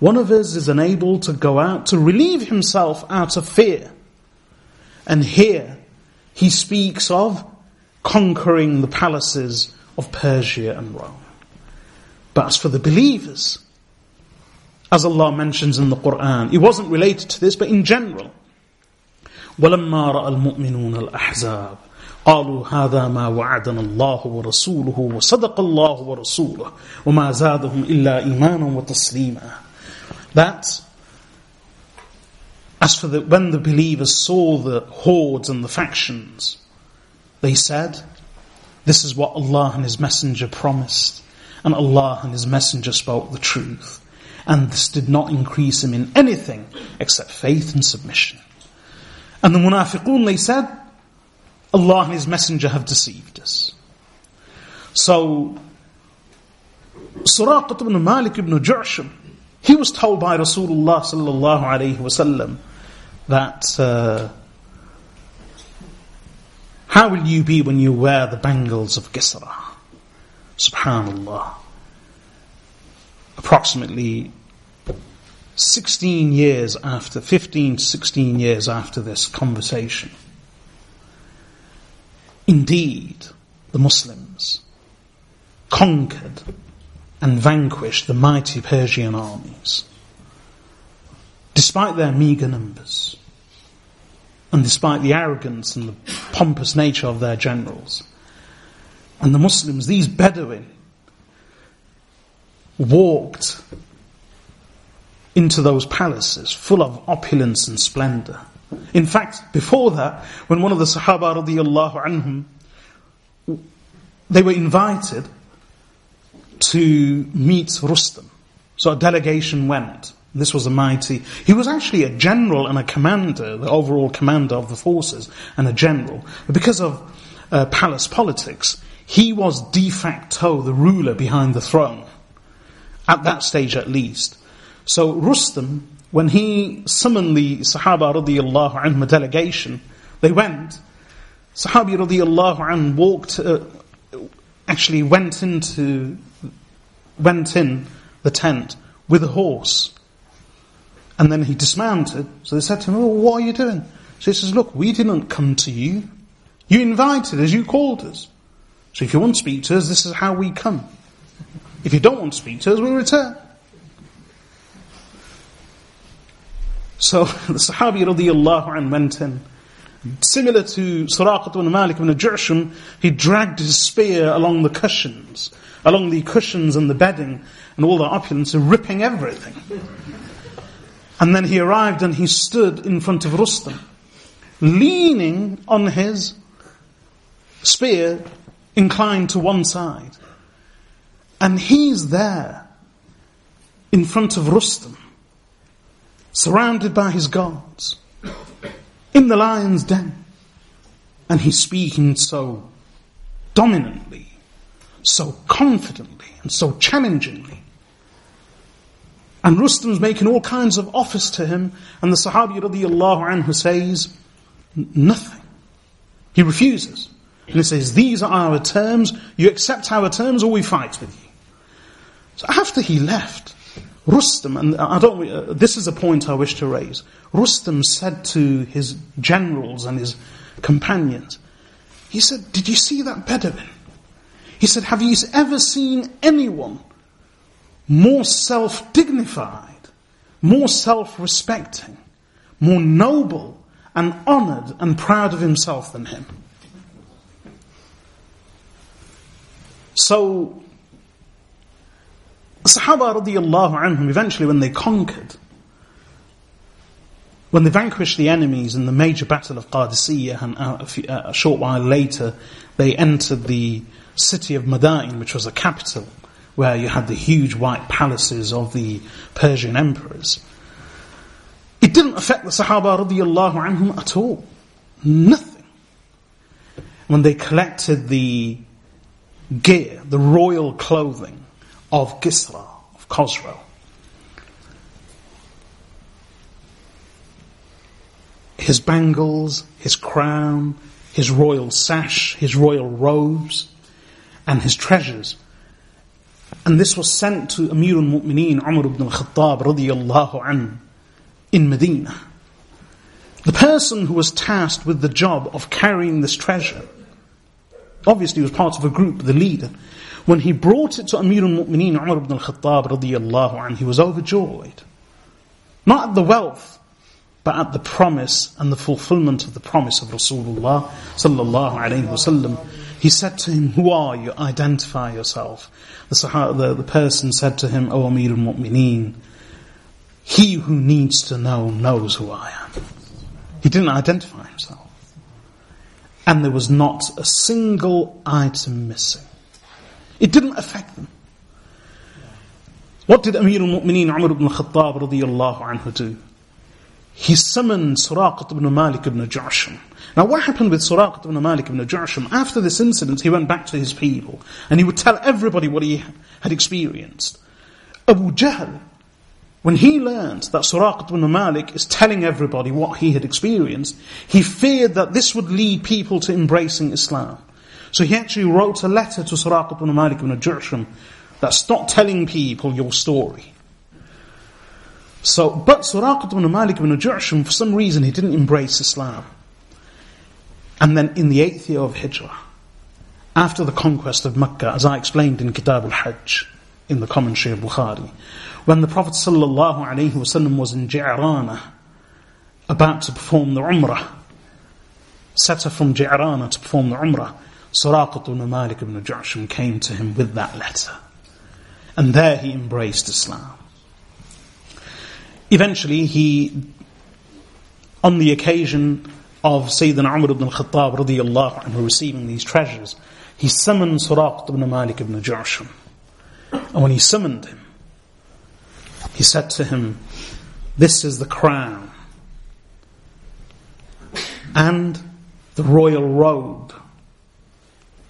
One of us is unable to go out to relieve himself out of fear. And here he speaks of conquering the palaces of Persia and Rome. But as for the believers, as Allah mentions in the Quran, it wasn't related to this, but in general. ولما رأى المؤمنون الأحزاب قالوا هذا ما وعدنا الله ورسوله وصدق الله ورسوله وما زادهم إلا إيمانا وتسليما That as for the, when the believers saw the hordes and the factions, they said, this is what Allah and His Messenger promised, and Allah and His Messenger spoke the truth. And this did not increase him in anything except faith and submission. And the munafiqun, they said, Allah and His Messenger have deceived us. So, Suraqat ibn Malik ibn Ju'sham, he was told by Rasulullah sallallahu alayhi wasallam that uh, how will you be when you wear the bangles of Kisra? Subhanallah. Approximately 16 years after, 15, 16 years after this conversation. Indeed, the Muslims conquered and vanquished the mighty Persian armies despite their meager numbers, and despite the arrogance and the pompous nature of their generals. And the Muslims, these Bedouin, walked into those palaces full of opulence and splendor. In fact, before that, when one of the Sahaba radiallahu anhum, they were invited to meet Rustam. So a delegation went. This was a mighty, he was actually a general and a commander, the overall commander of the forces, and a general. But because of uh, palace politics, he was de facto the ruler behind the throne. At that stage at least. So Rustam, when he summoned the Sahaba radiallahu anhu delegation, they went. Sahabi radiallahu anhu walked, uh, actually went into, went in the tent with a horse. And then he dismounted. So they said to him, oh, what are you doing? So he says, look, we didn't come to you. You invited us, you called us. So if you want to speak to us, this is how we come. If you don't want to speak to us, we return. So (laughs) the Sahabi radiallahu anhu went in. Similar to Suraqat ibn Malik ibn Ju'shum, he dragged his spear along the cushions, along the cushions and the bedding and all the opulence, ripping everything. And then he arrived and he stood in front of Rustam, leaning on his spear inclined to one side. And he's there in front of Rustam, surrounded by his guards, in the lion's den. And he's speaking so dominantly, so confidently, and so challengingly. And Rustam's making all kinds of offers to him, and the Sahabi radiallahu anhu says, nothing. He refuses. And he says, these are our terms, you accept our terms or we fight with you. So after he left, Rustam, and I don't, uh, this is a point I wish to raise. Rustam said to his generals and his companions, he said, did you see that Bedouin? He said, have you ever seen anyone more self-dignified, more self-respecting, more noble and honored and proud of himself than him? So, Sahaba radiallahu anhum, eventually when they conquered, when they vanquished the enemies in the major battle of Qadisiyah and uh, a, few, uh, a short while later they entered the city of Madain, which was a capital, where you had the huge white palaces of the Persian emperors. It didn't affect the Sahaba radiallahu anhum at all. Nothing. When they collected the gear, the royal clothing of Kisra, of Khosrow. His bangles, his crown, his royal sash, his royal robes, and his treasures. And this was sent to Amir al-Mu'mineen Umar ibn al-Khattab radiyallahu anhu in Medina. The person who was tasked with the job of carrying this treasure Obviously, he was part of a group, the leader. When he brought it to Amir al-Mu'mineen Umar ibn al-Khattab radiyallahu anhu, he was overjoyed. Not at the wealth, but at the promise and the fulfillment of the promise of Rasulullah sallallahu alayhi wasallam. He said to him, who are you? Identify yourself. The, the, the person said to him, O Amir al-Mu'mineen, he who needs to know knows who I am. He didn't identify himself and there was not a single item missing. It didn't affect them. What did Amir al-Mu'mineen Umar ibn radiyallahu anhu do? He summoned Suraqat ibn Malik ibn Ju'sham. Now what happened with Suraqat ibn Malik ibn Ju'sham? After this incident, he went back to his people and he would tell everybody what he had experienced. Abu Jahl when he learned that Suraqat ibn Malik is telling everybody what he had experienced, he feared that this would lead people to embracing Islam. So he actually wrote a letter to Suraqat ibn Malik ibn Ju'sham that stop telling people your story. So, but Suraqat ibn Malik ibn Ju'sham, for some reason, he didn't embrace Islam. And then in the eighth year of Hijrah, after the conquest of Mecca, as I explained in Kitab al-Hajj, in the commentary of Bukhari, when the Prophet ﷺ was in Ji'rana, about to perform the Umrah, set off from Ji'rana to perform the Umrah, Suraqat ibn Malik ibn Ju'sham came to him with that letter. And there he embraced Islam. Eventually he on the occasion of Sayyidina Umar ibn al-Khattab radiallahu anhu receiving these treasures, he summoned Suraqat ibn Malik ibn Ja'sham. And when he summoned him, he said to him, This is the crown and the royal robe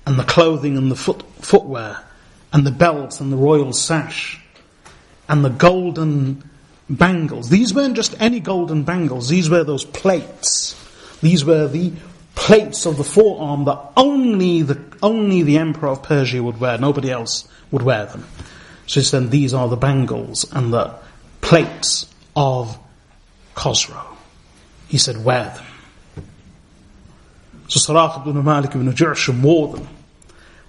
and the clothing and the foot, footwear and the belt and the royal sash and the golden bangles. These weren't just any golden bangles, these were those plates. These were the plates of the forearm that only the, only the emperor of Persia would wear, nobody else would wear them. So he said, these are the bangles and the plates of Khosrow. He said, wear them. So Suraq ibn Malik ibn Ju'sham wore them.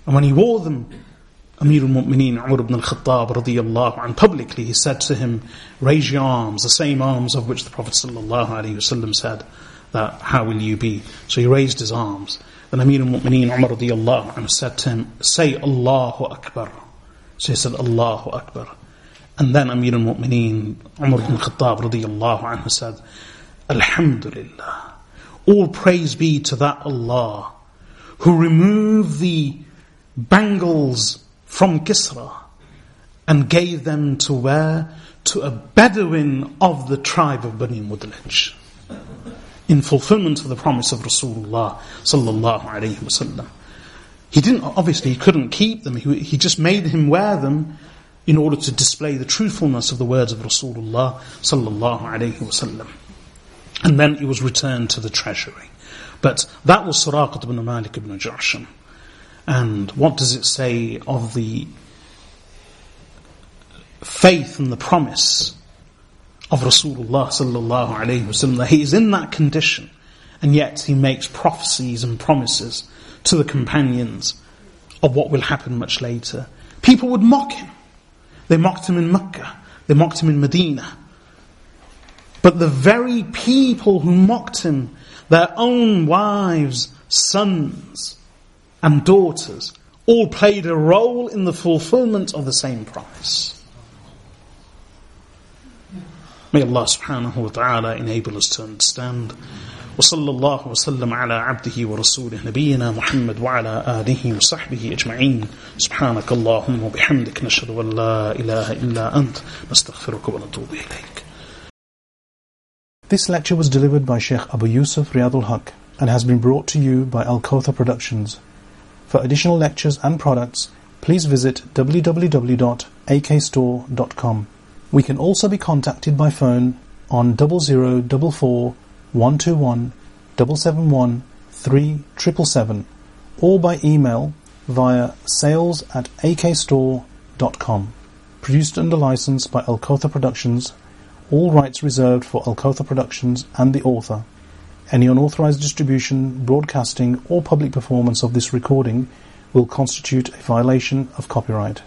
And when he wore them, Amir al-Mu'mineen Umar ibn al-Khattab radiyallahu anh, publicly he said to him, raise your arms, the same arms of which the Prophet sallallahu alayhi wasallam said that, how will you be? So he raised his arms. Then Amir al-Mu'mineen Umar radiyallahu anh said to him, say Allahu Akbar. So he said, Allahu Akbar. And then Amir al-Mu'mineen Umar ibn al-Khattab radiyallahu anhu said, Alhamdulillah. All praise be to that Allah who removed the bangles from Kisra and gave them to wear to a Bedouin of the tribe of Bani Mudlij in fulfillment of the promise of Rasulullah sallallahu alaihi wasallam. He didn't, obviously he couldn't keep them, he, he just made him wear them in order to display the truthfulness of the words of Rasulullah sallallahu alaihi wasallam. And then it was returned to the treasury. But that was Suraqat ibn Malik ibn Ju'sham. And what does it say of the faith and the promise of Rasulullah sallallahu alayhi wasallam that he is in that condition and yet he makes prophecies and promises to the companions of what will happen much later. People would mock him. They mocked him in Mecca. They mocked him in Medina. But the very people who mocked him, their own wives, sons, and daughters all played a role in the fulfillment of the same promise. May Allah subhanahu wa ta'ala enable us to understand. وصلى الله وسلم على عبده ورسوله نبينا محمد وعلى آله وصحبه أجمعين سبحانك اللهم وبحمدك نشهد أن لا إله إلا أنت نستغفرك ونتوب إليك This lecture was delivered by Sheikh Abu Yusuf Riyadul Haq and has been brought to you by Al Kotha Productions. For additional lectures and products, please visit www.akstore.com. We can also be contacted by phone on 0044 121 771 3777 or by email via sales at akstore.com. Produced under license by Al Kotha Productions, all rights reserved for Al Kotha Productions and the author. Any unauthorized distribution, broadcasting, or public performance of this recording will constitute a violation of copyright.